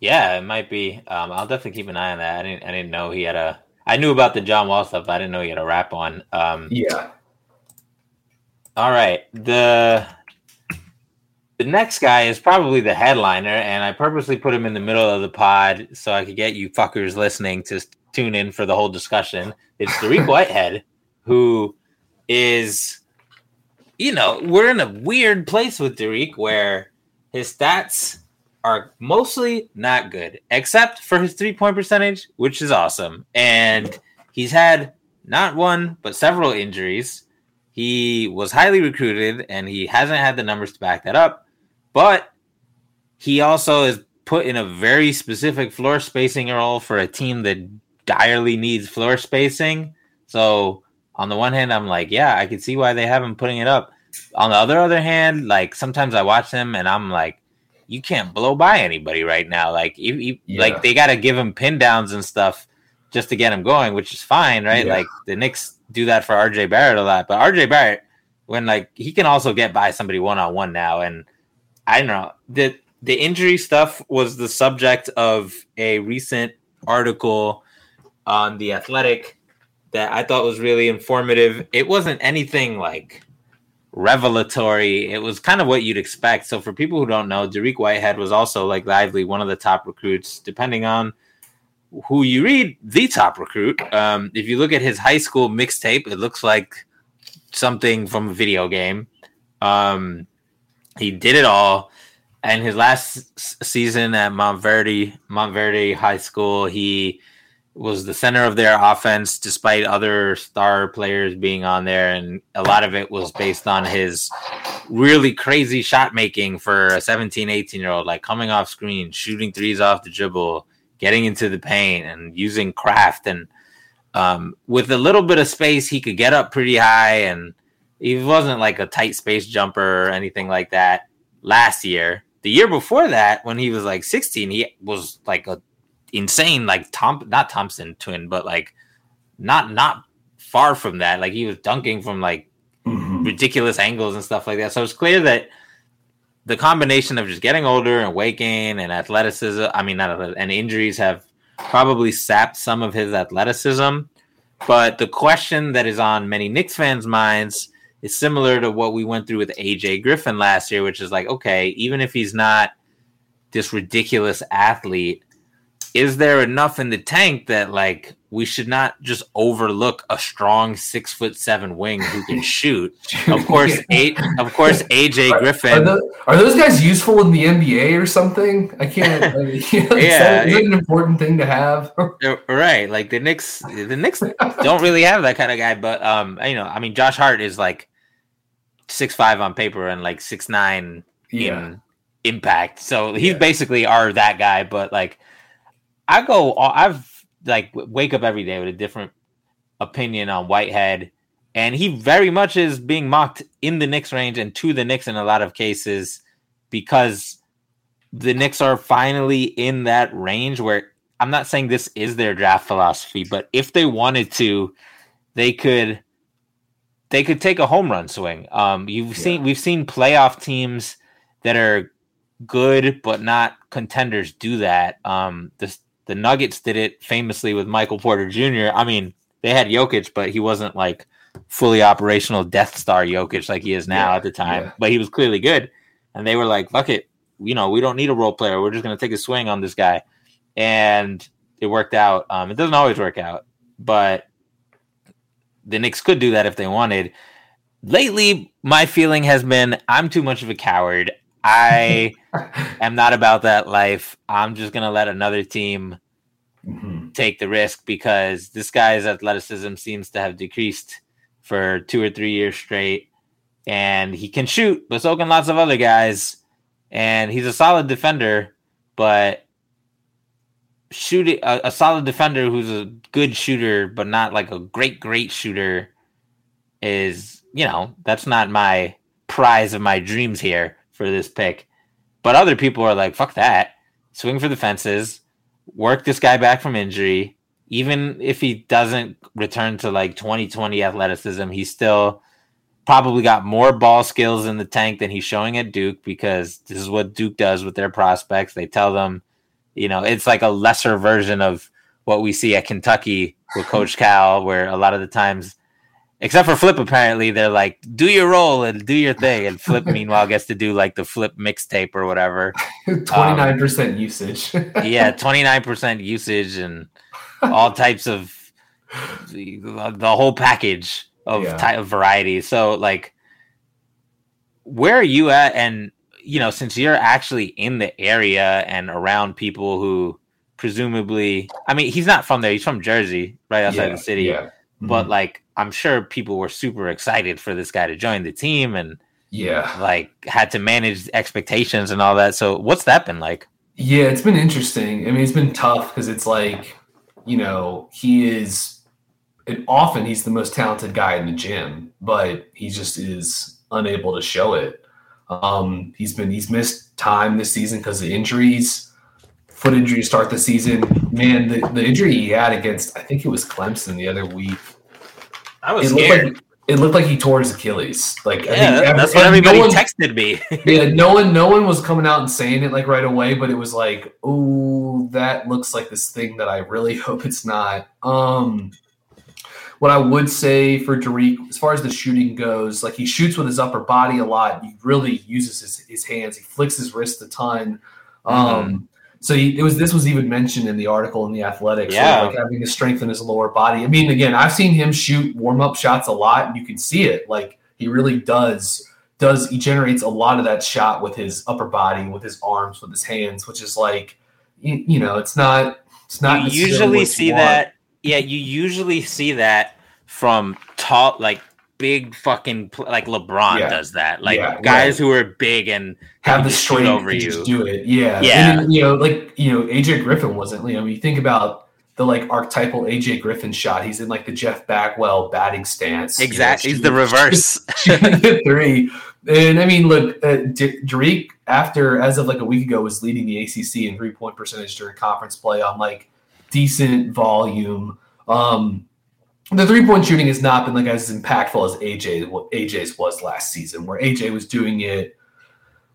Yeah, it might be. Um, I'll definitely keep an eye on that. I didn't. I didn't know he had a. I knew about the John Wall stuff. But I didn't know he had a rap on. Um, Yeah, All right. The the next guy is probably the headliner, and I purposely put him in the middle of the pod so I could get you fuckers listening to tune in for the whole discussion. It's Dariq [LAUGHS] Whitehead, who is, you know, we're in a weird place with Dariq where his stats are mostly not good, except for his three point percentage, which is awesome. And he's had not one, but several injuries. He was highly recruited and he hasn't had the numbers to back that up, but he also is put in a very specific floor spacing role for a team that direly needs floor spacing. So, on the one hand, I'm like, yeah, I can see why they have him putting it up. On the other other hand, like sometimes I watch them and I'm like, you can't blow by anybody right now. Like, you, you- Yeah. like they got to give him pin downs and stuff just to get him going, which is fine, right? Yeah. Like the Knicks do that for RJ Barrett a lot, but RJ Barrett, when like he can also get by somebody one on one now, and I don't know the the injury stuff was the subject of a recent article on the Athletic that I thought was really informative. It wasn't anything like revelatory. It was kind of what you'd expect. So for people who don't know, Dariq Whitehead was also like lively one of the top recruits, depending on who you read, the top recruit. Um, if you look at his high school mixtape, it looks like something from a video game. Um, he did it all. And his last season at Montverde, Montverde High School, he was the center of their offense despite other star players being on there. And a lot of it was based on his really crazy shot making for a 17, 18 year old, like coming off screen, shooting threes off the dribble, getting into the paint, and using craft. And um, with a little bit of space, he could get up pretty high. And he wasn't like a tight space jumper or anything like that last year. The year before that, when he was like 16, he was like a insane, like Tom, not Thompson twin, but like not not far from that. Like he was dunking from like Mhm. ridiculous angles and stuff like that. So it's clear that the combination of just getting older and weight gain and athleticism, I mean, not and injuries have probably sapped some of his athleticism. But the question that is on many Knicks fans' minds is similar to what we went through with AJ Griffin last year, which is like, okay, even if he's not this ridiculous athlete, is there enough in the tank that like we should not just overlook a strong six foot seven wing who can [LAUGHS] shoot? Of course, eight. Of course, [LAUGHS] AJ Are, Griffin. tho- are those guys useful in the NBA or something? I can't. [LAUGHS] I mean, Yeah, that- is that it- an important thing to have? Right, like the Knicks, the Knicks don't really have that kind of guy. But um, you know, I mean, Josh Hart is like six five on paper and like six nine yeah, in impact. So he's Yeah. basically are that guy. But like, I go, I've like wake up every day with a different opinion on Whitehead, and he very much is being mocked in the Knicks range and to the Knicks in a lot of cases because the Knicks are finally in that range where I'm not saying this is their draft philosophy, but if they wanted to, they could they could take a home run swing. Um, you've seen we've seen playoff teams that are good but not contenders do that. Um, the the Nuggets did it famously with Michael Porter Jr. I mean, they had Jokic, but he wasn't like fully operational Death Star Jokic like he is now Yeah, at the time. yeah. But he was clearly good, and they were like, "Fuck it, you know, we don't need a role player. We're just gonna take a swing on this guy," and it worked out. Um, it doesn't always work out, but the Knicks could do that if they wanted. Lately, my feeling has been I'm too much of a coward. I [LAUGHS] am not about that life. I'm just gonna let another team Mhm. take the risk because this guy's athleticism seems to have decreased for two or three years straight. And he can shoot, but so can lots of other guys. And he's a solid defender, but shooting a, a solid defender who's a good shooter, but not like a great, great shooter is, you know, that's not my prize of my dreams here for this pick. But other people are like, fuck that. Swing for the fences work this guy back from injury. Even if he doesn't return to like 2020 athleticism, he's still probably got more ball skills in the tank than he's showing at Duke because this is what Duke does with their prospects. They tell them, you know, it's like a lesser version of what we see at Kentucky with Coach [LAUGHS] Cal, where a lot of the times, except for Flip, apparently they're like, do your role and do your thing. And Flip, [LAUGHS] meanwhile, gets to do like the Flip mixtape or whatever. [LAUGHS] Twenty-nine percent usage. Um, yeah, twenty nine percent usage and all [LAUGHS] types of the, the whole package of Yeah. type of variety. So like, where are you at? And you know, since you're actually in the area and around people who presumably, I mean, he's not from there. He's from Jersey, right outside Yeah, the city. Yeah. But Mhm. like, I'm sure people were super excited for this guy to join the team and yeah. like had to manage expectations and all that. So what's that been like? Yeah, it's been interesting. I mean, it's been tough because it's like, you know, he is, and often he's the most talented guy in the gym, but he just is unable to show it. Um, he's been he's missed time this season because of injuries, foot injury to start the season. Man, the, the injury he had against I think it was Clemson the other week. I It looked like it looked like he tore his Achilles. Like I Yeah, think that's and what everybody no one- texted me. [LAUGHS] yeah, no one, no one was coming out and saying it like right away, but it was like, oh, that looks like this thing that I really [LAUGHS] hope it's not. Um, what I would say for Dariq, as far as the shooting goes, like he shoots with his upper body a lot. He really uses his, his hands. He flicks his wrist a ton. Um, So he, it was this was even mentioned in the article in the Athletic. sort of Yeah. like having to strengthen his lower body. I mean, again, I've seen him shoot warm up shots a lot, and you can see it. Like he really does does he generates a lot of that shot with his upper body, with his arms, with his hands, which is like you, you know, it's not it's not you usually see want. that yeah you usually see that from tall like big fucking like lebron Yeah. does that like Yeah, guys who are big and have the strength over to you just do it. Yeah. Yeah. And, you know, like, you know, AJ Griffin wasn't, you know, you think about the like archetypal AJ Griffin shot. He's in like the Jeff Bagwell batting stance. you know, exactly he's the [LAUGHS] reverse the three. And I mean, look, uh, D- Dariq, after as of like a week ago, was leading the ACC in three point percentage during conference play on like decent volume. Um, the three point shooting has not been like as impactful as AJ AJ's was last season, where AJ was doing it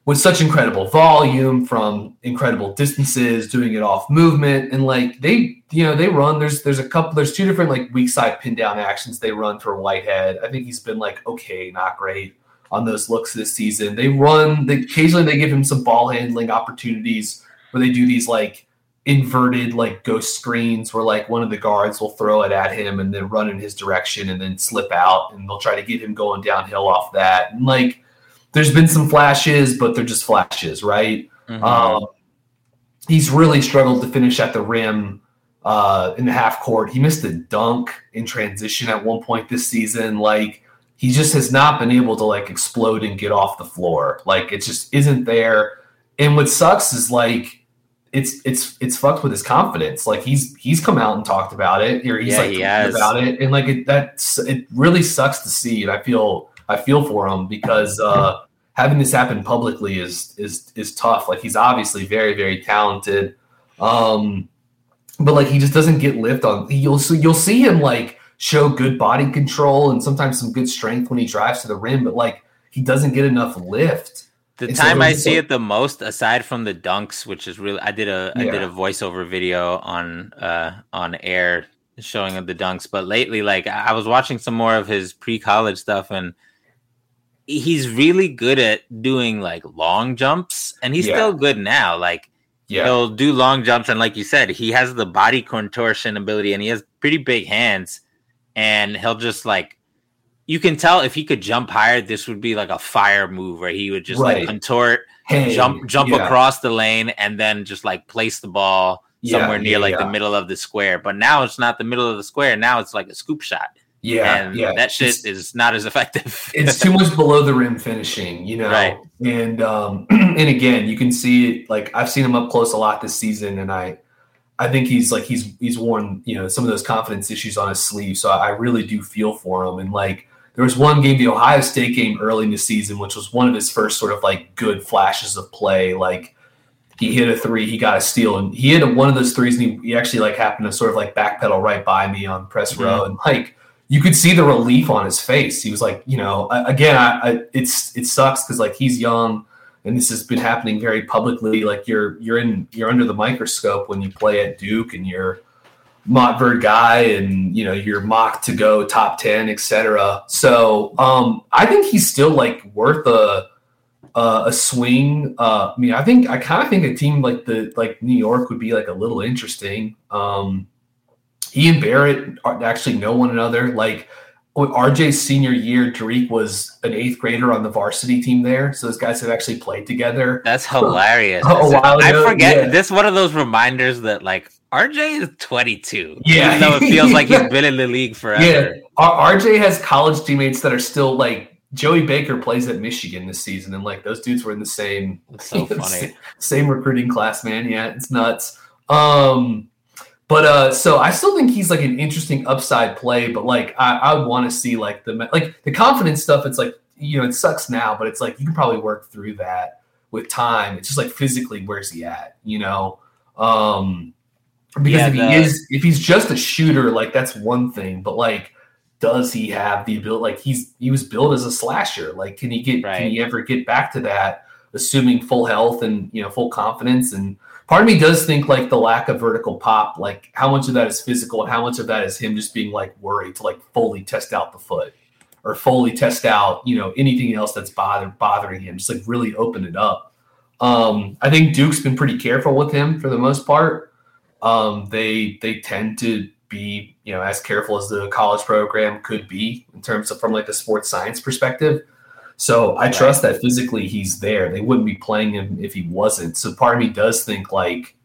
with such incredible volume from incredible distances, doing it off movement, and like they, you know, they run. There's there's a couple. There's two different like weak side pin down actions they run for Whitehead. I think he's been like okay, not great on those looks this season. They run. They occasionally they give him some ball handling opportunities where they do these like inverted like ghost screens where like one of the guards will throw it at him and then run in his direction and then slip out and they'll try to get him going downhill off that. And like there's been some flashes, but they're just flashes, right? Mhm. Um, he's really struggled to finish at the rim uh, in the half court. He missed a dunk in transition at one point this season. Like he just has not been able to like explode and get off the floor. Like it just isn't there. And what sucks is like it's it's it's fucked with his confidence. Like he's he's come out and talked about it, or he's Yeah, like he about it, and like it, that's it really sucks to see. And I feel I feel for him because uh, having this happen publicly is is is tough. Like he's obviously very very talented, um, but like he just doesn't get lift on. You'll see you'll see him like show good body control and sometimes some good strength when he drives to the rim, but like he doesn't get enough lift. The time I see go- it the most, aside from the dunks, which is really, I did a I did a voiceover video on uh on air showing of the dunks, but lately, like I I was watching some more of his pre college stuff, and he's really good at doing like long jumps, and he's Yeah. still good now. Like Yeah, he'll do long jumps, and like you said, he has the body contortion ability, and he has pretty big hands, and he'll just like. You can tell if he could jump higher, this would be like a fire move where he would just Right. like contort Hey, jump jump yeah. across the lane and then just like place the ball Yeah, somewhere near yeah, like yeah. the middle of the square. But now it's not the middle of the square. Now it's like a scoop shot. Yeah, and yeah. that shit It's- is not as effective. it's too much below the rim finishing, you know. Right. And um [CLEARS THROAT] and again, you can see it like I've seen him up close a lot this season and I I think he's like he's he's worn, you know, some of those confidence issues on his sleeve. So I really do feel for him. And like there was one game, the Ohio State game early in the season, which was one of his first sort of like good flashes of play. Like he hit a three, he got a steal, and he hit one of those threes, and he, he actually like happened to sort of like backpedal right by me on press row, and like you could see the relief on his face. He was like, you know, I- again, I, I it's it sucks because like he's young, and this has been happening very publicly. Like you're you're in you're under the microscope when you play at Duke, and you're Montverde guy, and you know you're mocked to go top ten, etc. So um, I think he's still like worth a uh, a swing. Uh, I mean, I think I kind of think a team like the like New York would be like a little interesting. Um, he and Barrett are- actually know one another. Like RJ's senior year, Dariq was an eighth grader on the varsity team there, so those guys have actually played together. That's hilarious. [LAUGHS] A while I forget yeah. this. One of those reminders that like RJ is 22. Yeah. even though it feels like he's [LAUGHS] been in the league forever. Yeah, R- RJ has college teammates that are still like Joey Baker plays at Michigan this season, and like those dudes were in the same so [LAUGHS] funny. same recruiting class, man. Yeah, it's nuts. Um, but uh, so I still think he's like an interesting upside play, but like I, I would want to see like the like the confidence stuff. It's like you know it sucks now, but it's like you can probably work through that with time. It's just like physically, where's he at? You know, um, because Yeah, if he the- is if he's just a shooter, like that's one thing, but like. Does he have the ability? Like he's he was built as a slasher. Like, can he get? Right. Can he ever get back to that? Assuming full health and you know full confidence and part of me does think like the lack of vertical pop, like how much of that is physical and how much of that is him just being like worried to like fully test out the foot or fully test out, you know, anything else that's bother bothering him, just like really open it up. Um, I think Duke's been pretty careful with him for the most part. Um, they they tend to be you know as careful as the college program could be in terms of from like the sports science perspective. So I trust that physically he's there. They wouldn't be playing him if he wasn't. So part of me does think like,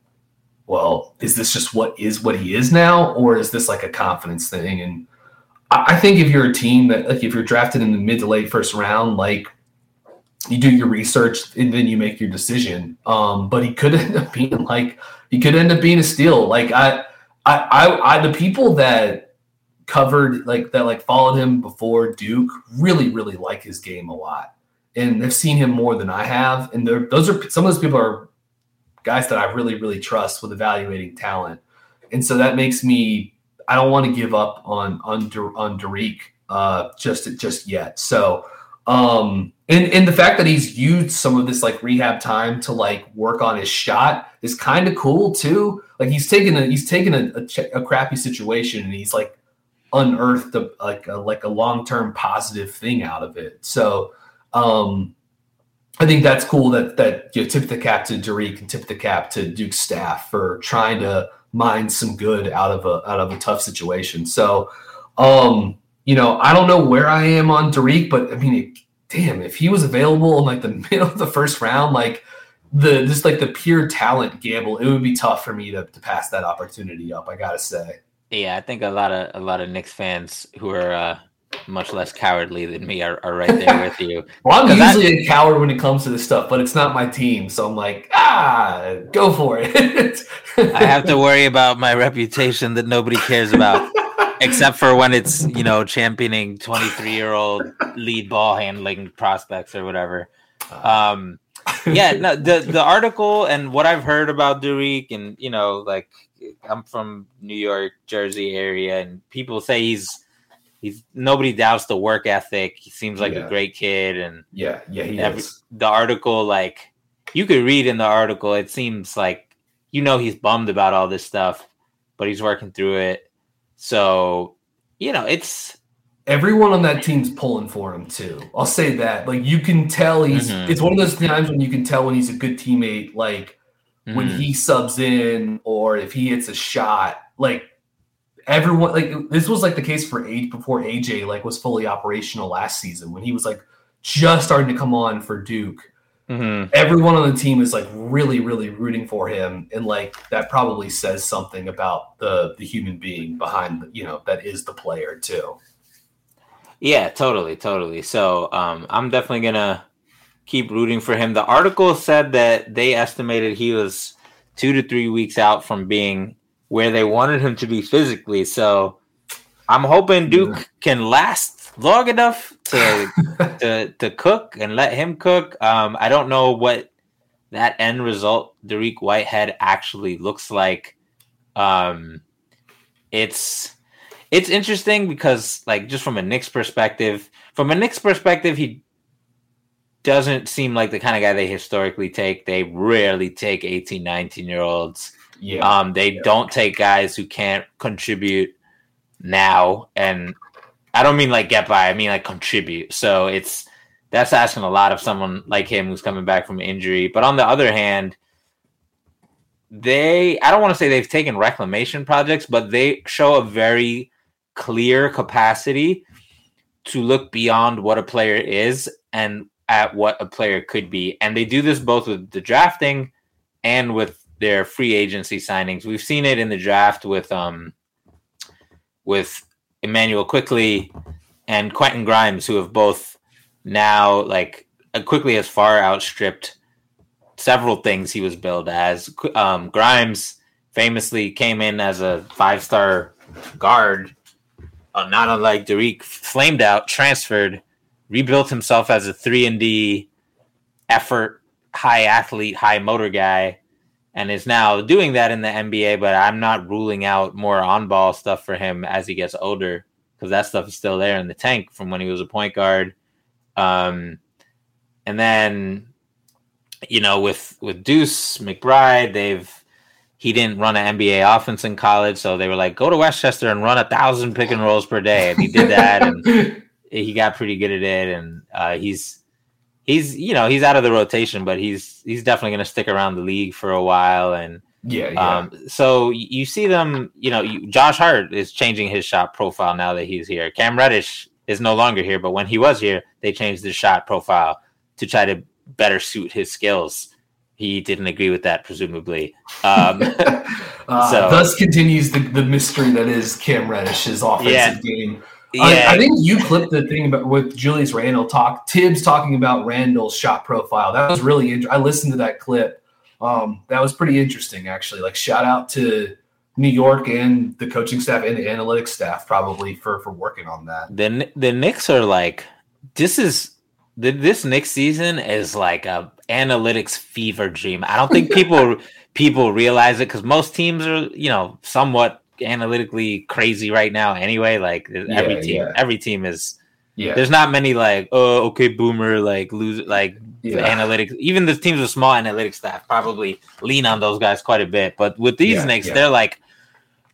well, is this just what is what he is now, or is this like a confidence thing? And I I think if you're a team that like if you're drafted in the mid to late first round, like you do your research and then you make your decision. Um, but he could [LAUGHS] end up being like he could end up being a steal. Like I, I, I, I the people that covered like that like followed him before Duke really really like his game a lot and they've seen him more than I have. And those are some of those people are guys that I really really trust with evaluating talent. And so that makes me I don't want to give up on on on Dariq uh, just just yet. So um and and the fact that he's used some of this like rehab time to like work on his shot is kind of cool too. Like he's taken a he's taken a, a, a crappy situation and he's like unearthed a, like a, like a long term positive thing out of it. So um I think that's cool that that you know, tip the cap to Dariq and tip the cap to Duke's staff for trying to mine some good out of a out of a tough situation. So um you know, I don't know where I am on Dariq, but I mean, it, damn, if he was available in like the [LAUGHS] middle of the first round, like the just like the pure talent gamble, it would be tough for me to, to pass that opportunity up. I gotta say. Yeah, I think a lot of a lot of Knicks fans who are uh, much less cowardly than me are, are right there with you. [LAUGHS] Well, I'm usually a coward when it comes to this stuff, but it's not my team, so I'm like, ah, go for it. [LAUGHS] I have to worry about my reputation that nobody cares about, except for when it's you know championing twenty three year old lead ball handling prospects or whatever. Um, yeah, no, the the article and what I've heard about Dariq, and you know, like I'm from New York, Jersey area, and people say he's he's nobody doubts the work ethic. He seems like Yeah. a great kid, and yeah, yeah, he every, is. the article like you could read in the article it seems like you know he's bummed about all this stuff but he's working through it so you know it's Everyone on that team's pulling for him too. I'll say that. Like you can tell he's. Mhm. It's one of those times when you can tell when he's a good teammate. Like when mhm. he subs in or if he hits a shot like everyone like this was like the case for age before aj like was fully operational last season when he was like just starting to come on for duke Mhm. everyone on the team is like really really rooting for him and like that probably says something about the the human being behind you know that is the player too. Yeah totally totally. So um i'm definitely gonna keep rooting for him. The article said that they estimated he was two to three weeks out from being where they wanted him to be physically. So i'm hoping duke can last long enough to to to cook and let him cook. Um, I don't know what that end result, Dariq Whitehead, actually looks like. Um, it's it's interesting because, like, just from a Knicks perspective, from a Knicks perspective, he doesn't seem like the kind of guy they historically take. They rarely take 18, 19 year olds. yeah Um, they don't take guys who can't contribute now, and I don't mean like get by. I mean like contribute. So it's that's asking a lot of someone like him who's coming back from injury. But on the other hand, they I don't want to say they've taken reclamation projects, but they show a very clear capacity to look beyond what a player is and at what a player could be. And they do this both with the drafting and with their free agency signings. We've seen it in the draft with um with Immanuel Quickley and Quentin Grimes, who have both now like uh, Quickley has far outstripped several things he was billed as. Um, Grimes famously came in as a five star guard, uh, not unlike Dariq, flamed out, transferred, rebuilt himself as a three and D effort, high athlete, high motor guy, and is now doing that in the NBA. But I'm not ruling out more on ball stuff for him as he gets older because that stuff is still there in the tank from when he was a point guard. Um, and then, you know, with with Deuce McBride, they've he didn't run an NBA offense in college, so they were like, go to Westchester and run a thousand pick and rolls per day, and he did that, and [LAUGHS] he got pretty good at it, and uh, he's he's you know he's out of the rotation, but he's he's definitely going to stick around the league for a while. And Yeah, yeah. um, so you see them, you know, you, Josh Hart is changing his shot profile now that he's here. Cam Reddish is no longer here, but when he was here, they changed his shot profile to try to better suit his skills. He didn't agree with that, presumably. Um, [LAUGHS] Uh, so- thus continues the, the mystery that is Cam Reddish's offensive Yeah. game. Yeah, I, I think you clipped the thing about with Julius Randle talk Thibs talking about Randle's shot profile. That was really int- I listened to that clip. Um, that was pretty interesting actually. Like shout out to New York and the coaching staff and the analytics staff probably for for working on that. the the Knicks are like this is the, this Knicks season is like a analytics fever dream. I don't think people [LAUGHS] people realize it because most teams are you know somewhat analytically crazy right now anyway. Like every team, yeah. every team is. Yeah. There's not many like oh okay boomer like lose like Yeah. analytics. Even the teams with small analytics staff probably lean on those guys quite a bit. But with these Yeah, Knicks, yeah. they're like,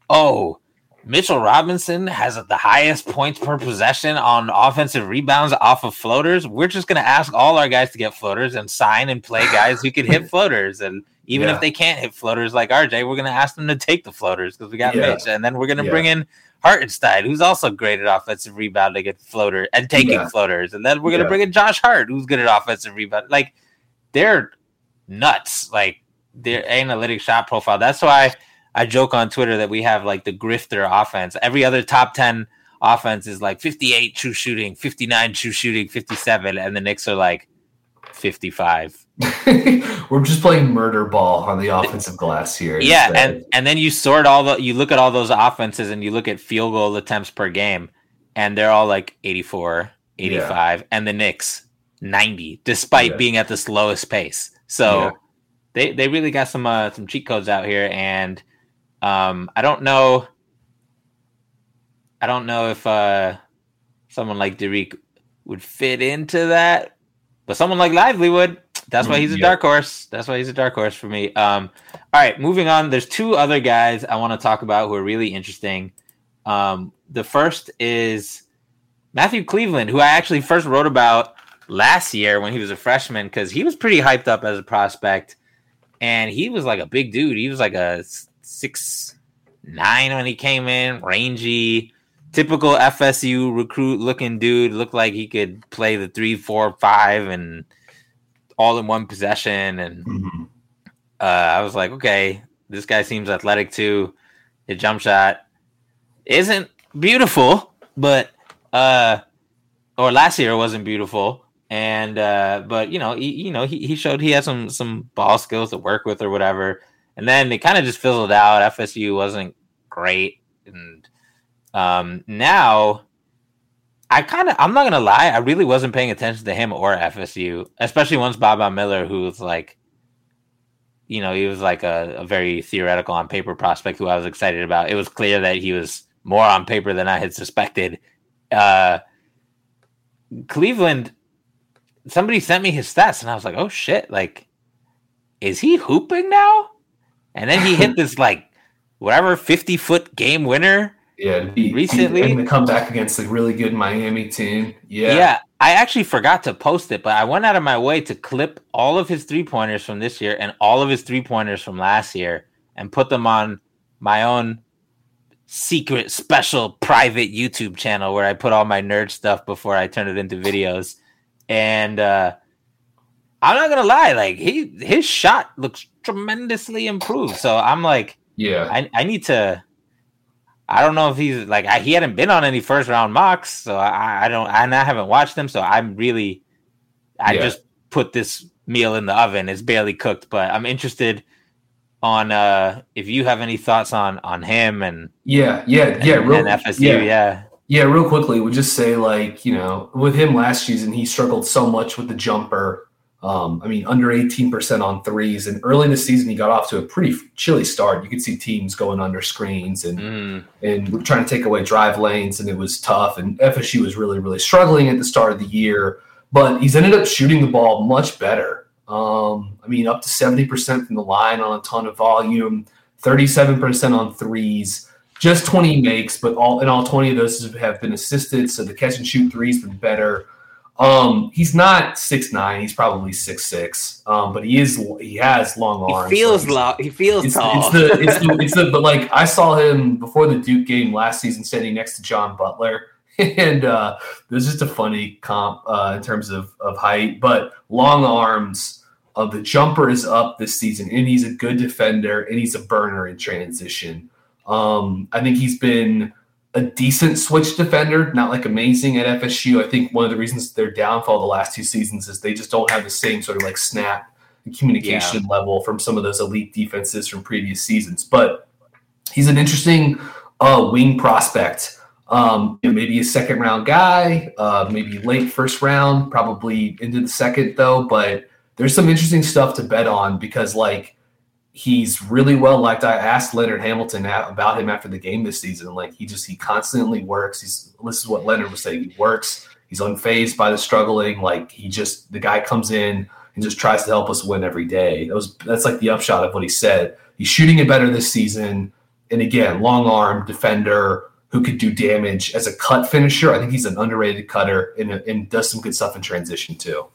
oh, Mitchell Robinson has the highest points per possession on offensive rebounds off of floaters. We're just gonna ask all our guys to get floaters and sign and play guys who can hit [LAUGHS] floaters. And even Yeah. if they can't hit floaters like RJ, we're gonna ask them to take the floaters because we got Yeah. Mitch. And then we're gonna Yeah. bring in Hartenstein, who's also great at offensive rebound to get floater and taking floaters. And then we're gonna Yeah. bring in Josh Hart, who's good at offensive rebound. Like they're nuts. Like their analytic shot profile. That's why I joke on Twitter that we have like the grifter offense. Every other top 10 offense is like 58 true shooting, 59 true shooting, 57, and the Knicks are like 55. [LAUGHS] We're just playing murder ball on the offensive glass here. Yeah, instead. and and then you sort all the you look at all those offenses and you look at field goal attempts per game and they're all like 84, 85 and the Knicks 90 despite Yeah. being at the slowest pace. So Yeah. they they really got some uh, some cheat codes out here and um I don't know I don't know if uh someone like Dariq would fit into that, but someone like Lively would. That's why he's a Yeah. dark horse. That's why he's a dark horse for me. Um, all right, moving on. There's two other guys I want to talk about who are really interesting. Um, the first is Matthew Cleveland, who I actually first wrote about last year when he was a freshman because he was pretty hyped up as a prospect, and he was like a big dude. He was like a six nine when he came in, rangy, typical FSU recruit looking dude. Looked like he could play the three, four, five, and all in one possession. And Mhm. uh, I was like, okay, this guy seems athletic too. His jump shot isn't beautiful, but uh, or last year wasn't beautiful. And uh, but you know, he, you know, he, he showed he had some some ball skills to work with or whatever. And then it kind of just fizzled out. FSU wasn't great, and um, now I kind of I'm not gonna lie, I really wasn't paying attention to him or FSU, especially once Baba Miller, who was like, you know, he was like a, a very theoretical on paper prospect who I was excited about. It was clear that he was more on paper than I had suspected. Uh, Cleveland, somebody sent me his stats, and I was like, oh shit, like, is he hooping now? And then he hit [LAUGHS] this like whatever 50 foot game winner. Yeah, he, Recently- and the comeback against a really good Miami team. Yeah, Yeah. I actually forgot to post it, but I went out of my way to clip all of his three pointers from this year and all of his three pointers from last year and put them on my own secret, special, private YouTube channel where I put all my nerd stuff before I turn it into videos. And uh, I'm not gonna lie, like he his shot looks tremendously improved. So I'm like, yeah. I, I need to. I don't know if he's like I, he hadn't been on any first round mocks, so I, I don't. And I haven't watched them, so I'm really. I Yeah. just put this meal in the oven. It's barely cooked, but I'm interested on uh if you have any thoughts on on him and Yeah, yeah, yeah. and, Real, and FSU. yeah, Yeah, yeah. Real quickly, we just say like you know, with him last season, he struggled so much with the jumper. Um, I mean, under eighteen percent on threes, and early in the season, he got off to a pretty chilly start. You could see teams going under screens and Mm, and trying to take away drive lanes, and it was tough. And FSU was really, really struggling at the start of the year, but he's ended up shooting the ball much better. Um, I mean, up to seventy percent from the line on a ton of volume, thirty-seven percent on threes, just twenty makes, but all in all, twenty of those have been assisted. So the catch and shoot threes been better. Um, he's not six nine. He's probably six six. Um, but he is. He has long arms. He feels so low. He feels It's, tall. it's the it's the it's the but like I saw him before the Duke game last season standing next to John Butler. [LAUGHS] And uh there's just a funny comp uh in terms of, of height, but long arms of the jumper is up this season, and he's a good defender and he's a burner in transition. Um, I think he's been a decent switch defender, not like amazing at FSU. I think one of the reasons their downfall the last two seasons is they just don't have the same sort of like snap and communication level from some of those elite defenses from previous seasons. But he's an interesting uh, wing prospect. Um, you know, maybe a second round guy, uh, maybe late first round, probably into the second though. But there's some interesting stuff to bet on because like he's really well liked. I asked Leonard Hamilton about him after the game this season. Like he just he constantly works. He's this is what Leonard was saying. He works. He's unfazed by the struggling. Like he just the guy comes in and just tries to help us win every day. That was that's like the upshot of what he said. He's shooting it better this season. And again, long arm defender who could do damage as a cut finisher. I think he's an underrated cutter and, and does some good stuff in transition too.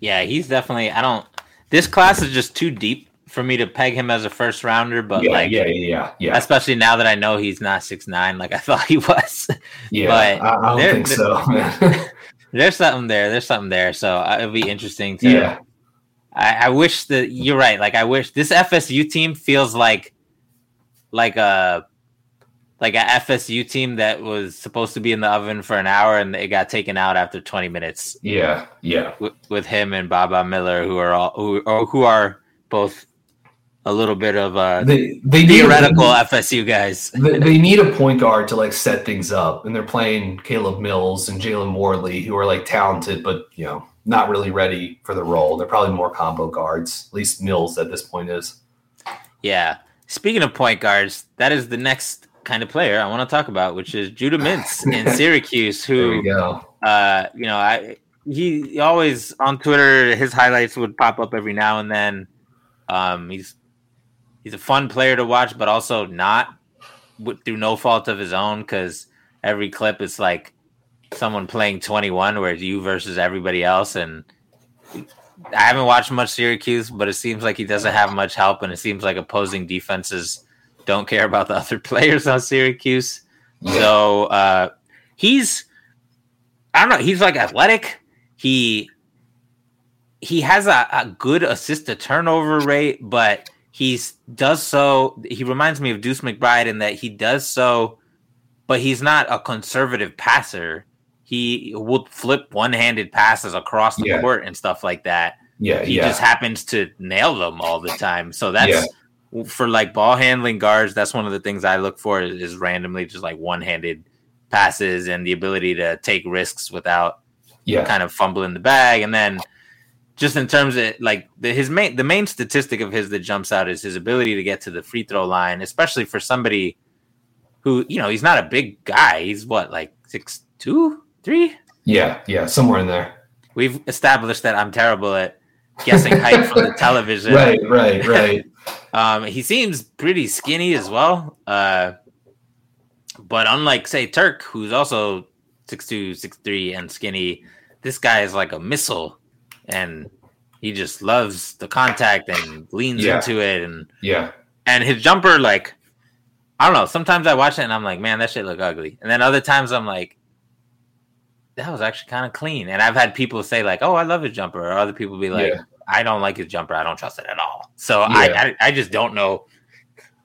yeah, he's definitely. I don't. This class is just too deep for me to peg him as a first rounder. But yeah, like, yeah, yeah, yeah, especially now that I know he's not six nine, like I [LAUGHS] thought he was. yeah. but I, I don't there- think so. [LAUGHS] There's something there. There's something there. So uh, it'll be interesting to. yeah, I, I wish that you're right. Like I wish this FSU team feels like like a like a FSU team that was supposed to be in the oven for an hour and it got taken out after 20 minutes yeah, yeah. with, with him and Baba Miller, who are all who or who are both a little bit of uh, They they need theoretical FSU guys. [LAUGHS] they, they need a point guard to like set things up, and they're playing Caleb Mills and Jalen Warley, who are like talented, but you know not really ready for the role. They're probably more combo guards. At least Mills at this point is. Yeah. Speaking of point guards, that is the next kind of player I want to talk about, which is Judah Mintz [LAUGHS] in Syracuse, who uh, you know, I he, he always on Twitter his highlights would pop up every now and then. Um, he's he's a fun player to watch, but also not through no fault of his own because every clip is like someone playing 21 where it's you versus everybody else and I haven't watched much Syracuse, but it seems like he doesn't have much help, and it seems like opposing defenses don't care about the [LAUGHS] other players on Syracuse. So uh, he's, I don't know, he's like athletic. He he has a, a good assist to turnover rate, but he's does so. He reminds me of Deuce McBride in that he does so, but he's not a conservative passer. He will flip one-handed passes across the Yeah. court and stuff like that Yeah, he yeah, just happens to nail them all the time. So that's for like ball handling guards. That's one of the things I look for is, is randomly just like one handed passes and the ability to take risks without yeah, kind of fumbling the bag. And then just in terms of like the, his main the main statistic of his that jumps out is his ability to get to the free throw line, especially for somebody who you know he's not a big guy. He's what like six two three. yeah, yeah. Somewhere in there. We've established that I'm terrible at guessing height from the [LAUGHS] television. Right, right, right. [LAUGHS] Um, he seems pretty skinny as well. Uh, but unlike say Turk, who's also six two, six three, and skinny, this guy is like a missile, and he just loves the contact and leans Yeah. into it, and Yeah, and his jumper like I don't know. Sometimes I watch it and I'm like, man, that shit look ugly, and then other times I'm like. That was actually kind of clean, and I've had people say like, "Oh, I love his jumper," or other people be like, Yeah. I don't like his jumper. I don't trust it at all. So Yeah. I, I I just don't know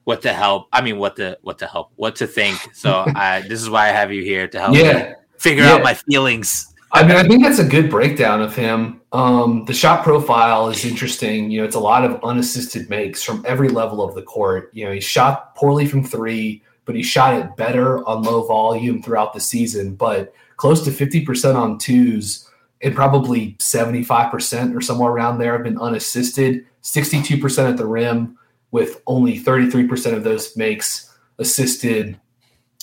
what to help. I mean, what to what to help, what to think. So [LAUGHS] I this is why I have you here to help me yeah. figure out my feelings. I mean, I think that's a good breakdown of him. Um, the shot profile is interesting. You know, it's a lot of unassisted makes from every level of the court. You know, he shot poorly from three, but he shot it better on low volume throughout the season. But close to fifty percent on twos, and probably seventy five percent or somewhere around there have been unassisted. Sixty two percent at the rim, with only thirty three percent of those makes assisted.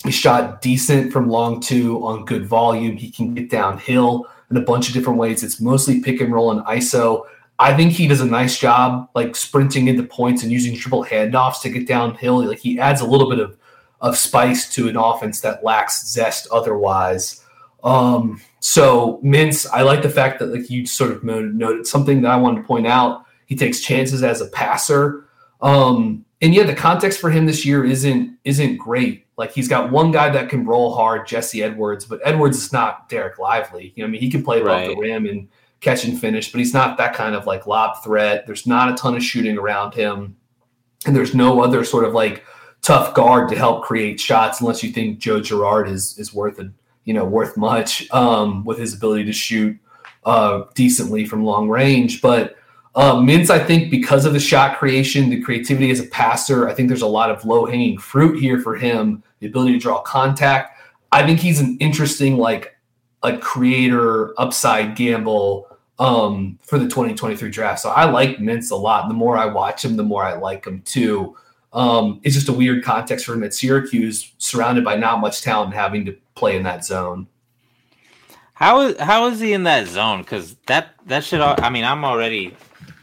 He shot decent from long two on good volume. He can get downhill in a bunch of different ways. It's mostly pick and roll and ISO. I think he does a nice job like sprinting into points and using triple handoffs to get downhill. Like he adds a little bit of of spice to an offense that lacks zest otherwise. Um, so Mintz, I like the fact that like you sort of noted something that I wanted to point out. He takes chances as a passer. Um, and yeah, the context for him this year isn't isn't great. Like he's got one guy that can roll hard, Jesse Edwards, but Edwards is not Dereck Lively. You know, I mean, he can play above Right. the rim and catch and finish, but he's not that kind of like lob threat. There's not a ton of shooting around him, and there's no other sort of like tough guard to help create shots unless you think Joe Girard is is worth a you know worth much um, with his ability to shoot uh, decently from long range, but. Mintz, I think, because of the shot creation, the creativity as a passer, I think there's a lot of low hanging fruit here for him. The ability to draw contact. I think he's an interesting, like, a creator upside gamble um, for the 2023 draft. So I like Mintz a lot. The more I watch him, the more I like him too. Um, it's just a weird context for him at Syracuse, surrounded by not much talent, having to play in that zone. How is how is he in that zone? Because that that should. I mean, I'm already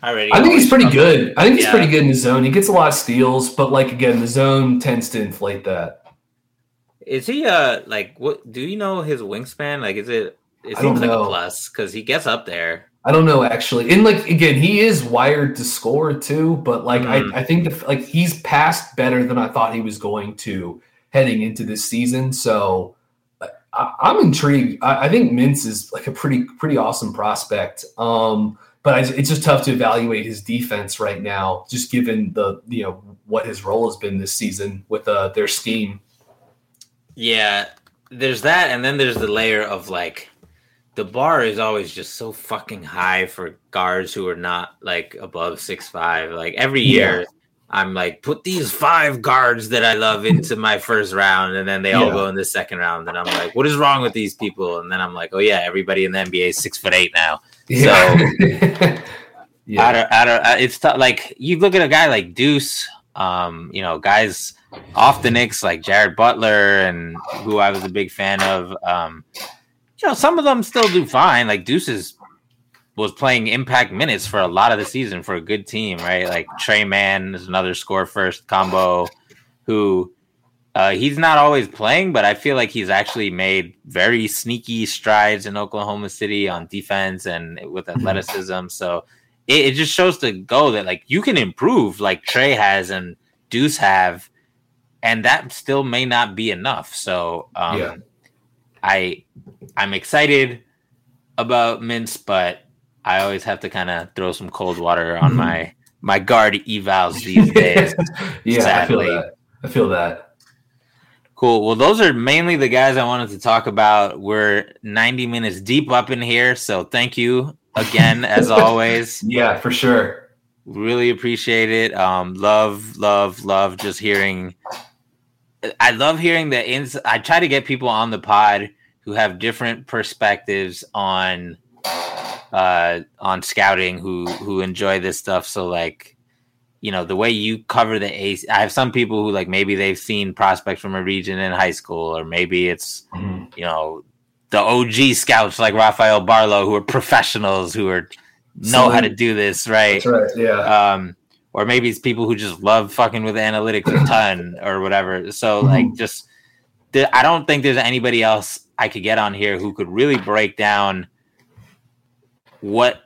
already. I think he's pretty good. I think he's Yeah. pretty good in his zone. He gets a lot of steals, but like again, the zone tends to inflate that. Is he uh like what? Do you know his wingspan? Like, is it? It seems like a plus because he gets up there. I don't know actually. And like again, he is wired to score too, but like Mhm. I, I think the, like he's passed better than I thought he was going to heading into this season. So I, I'm intrigued. I, I think Mintz is like a pretty pretty awesome prospect. Um, but I, it's just tough to evaluate his defense right now, just given the you know what his role has been this season with uh, their scheme. Yeah, there's that, and then there's the layer of like the bar is always just so fucking high for guards who are not like above six five. Like every year, I'm like put these five guards that I love into my first round, and then they all go in the second round, and I'm like, what is wrong with these people? And then I'm like, oh yeah, everybody in the NBA is six foot eight now. Yeah. [LAUGHS] yeah. Out of, out of, uh, it's tough. Like you look at a guy like Deuce, um, you know, guys off the Knicks like Jared Butler and who I was a big fan of. Um, you know, some of them still do fine. Like Deuce is was playing impact minutes for a lot of the season for a good team, right? Like Tre Mann is another score first combo who uh, he's not always playing, but I feel like he's actually made very sneaky strides in Oklahoma City on defense and with athleticism. So it, it just shows to go that like you can improve like Trey has and Deuce have, and that still may not be enough. So um, Yeah. I I'm excited about Mintz, but I always have to kind of throw some cold water on [LAUGHS] my my guard evals these days. [LAUGHS] yeah, sadly. I feel that. I feel that. Cool. Well, those are mainly the guys I wanted to talk about. We're 90 minutes deep up in here, so thank you again, [LAUGHS] as always. Yeah, for sure. Really appreciate it. Um, love, love, love just hearing. I love hearing the ins. I try to get people on the pod who have different perspectives on uh on scouting who who enjoy this stuff so like you know the way you cover the ace i have some people who like maybe they've seen prospects from a region in high school or maybe it's Mhm. you know the og scouts like rafael barlowe who are professionals who are know how to do this right That's right. Yeah. um or maybe it's people who just love fucking with analytics a ton or whatever. So mhm. like just the, i don't think there's anybody else i could get on here who could really break down what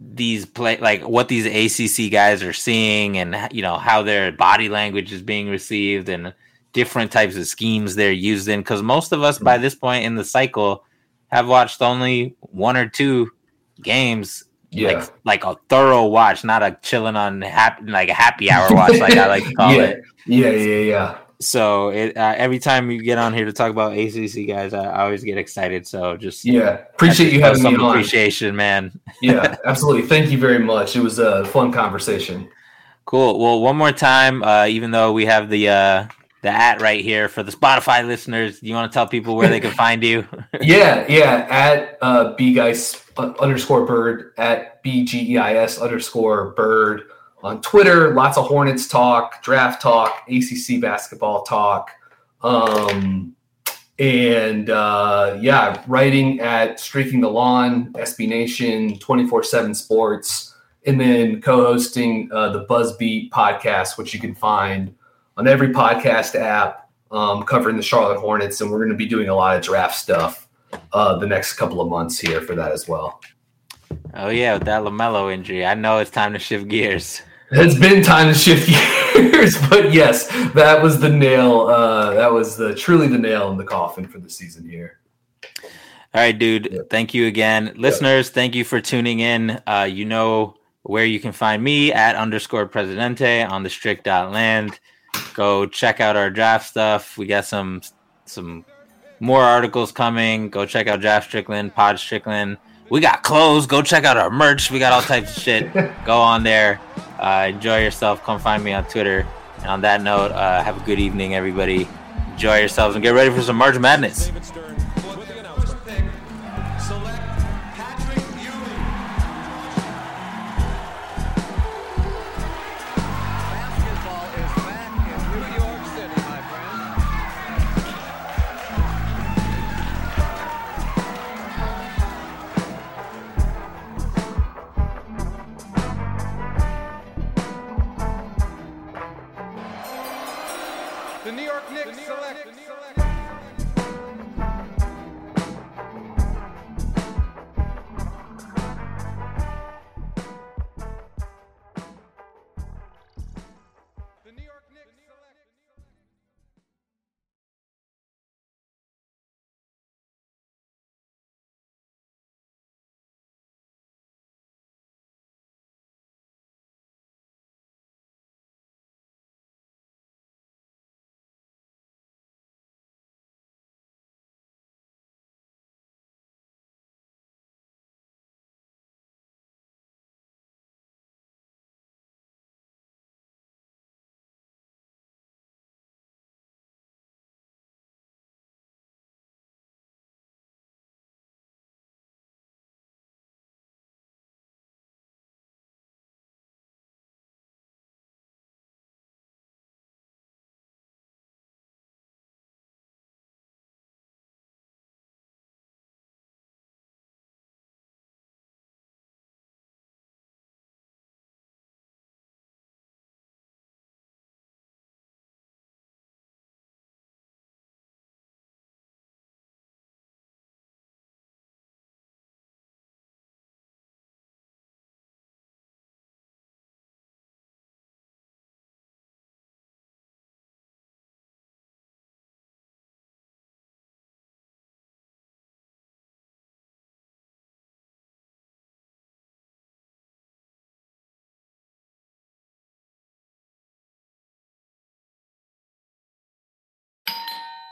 these play like what these acc guys are seeing and you know how their body language is being received and different types of schemes they're used in. Because most of us by this point in the cycle have watched only one or two games yeah. like like a thorough watch, not a chilling on happy like a happy hour watch, like I like to [LAUGHS] call yeah. it. Yeah. Yeah. Yeah. So it uh, every time you get on here to talk about ACC guys, I, I always get excited. So just Yeah. Appreciate you having me on. appreciation, man. Yeah. [LAUGHS] Absolutely. Thank you very much. It was a fun conversation. Cool. Well, one more time, uh, even though we have the uh, the at right here for the Spotify listeners, you want to tell people where they can [LAUGHS] find you? Yeah. Yeah. At uh, B guys underscore bird at B G E I S underscore bird on Twitter. Lots of Hornets talk, draft talk, ACC basketball talk. Um, and uh, yeah, writing at Streaking the Lawn, SB Nation, 24 7 Sports, and then co hosting uh, the Buzzbeat podcast, which you can find on every podcast app um, covering the Charlotte Hornets. And we're going to be doing a lot of draft stuff uh, the next couple of months here for that as well. Oh yeah, with that Lamelo injury, I know it's time to shift gears. It's been time to shift [LAUGHS] gears, but yes, that was the nail. Uh, that was the truly the nail in the coffin for the season here. All right, dude. Thank you again, listeners. Thank you for tuning in. Uh, you know where you can find me at underscore Presidente on the strict dot land. Go check out our draft stuff. We got some some more articles coming. Go check out Draft Strickland, Pod Strickland. We got clothes. Go check out our merch. We got all types of shit. [LAUGHS] Go on there. Uh, enjoy yourself. Come find me on Twitter. And on that note, uh, have a good evening, everybody. Enjoy yourselves and get ready for some March Madness.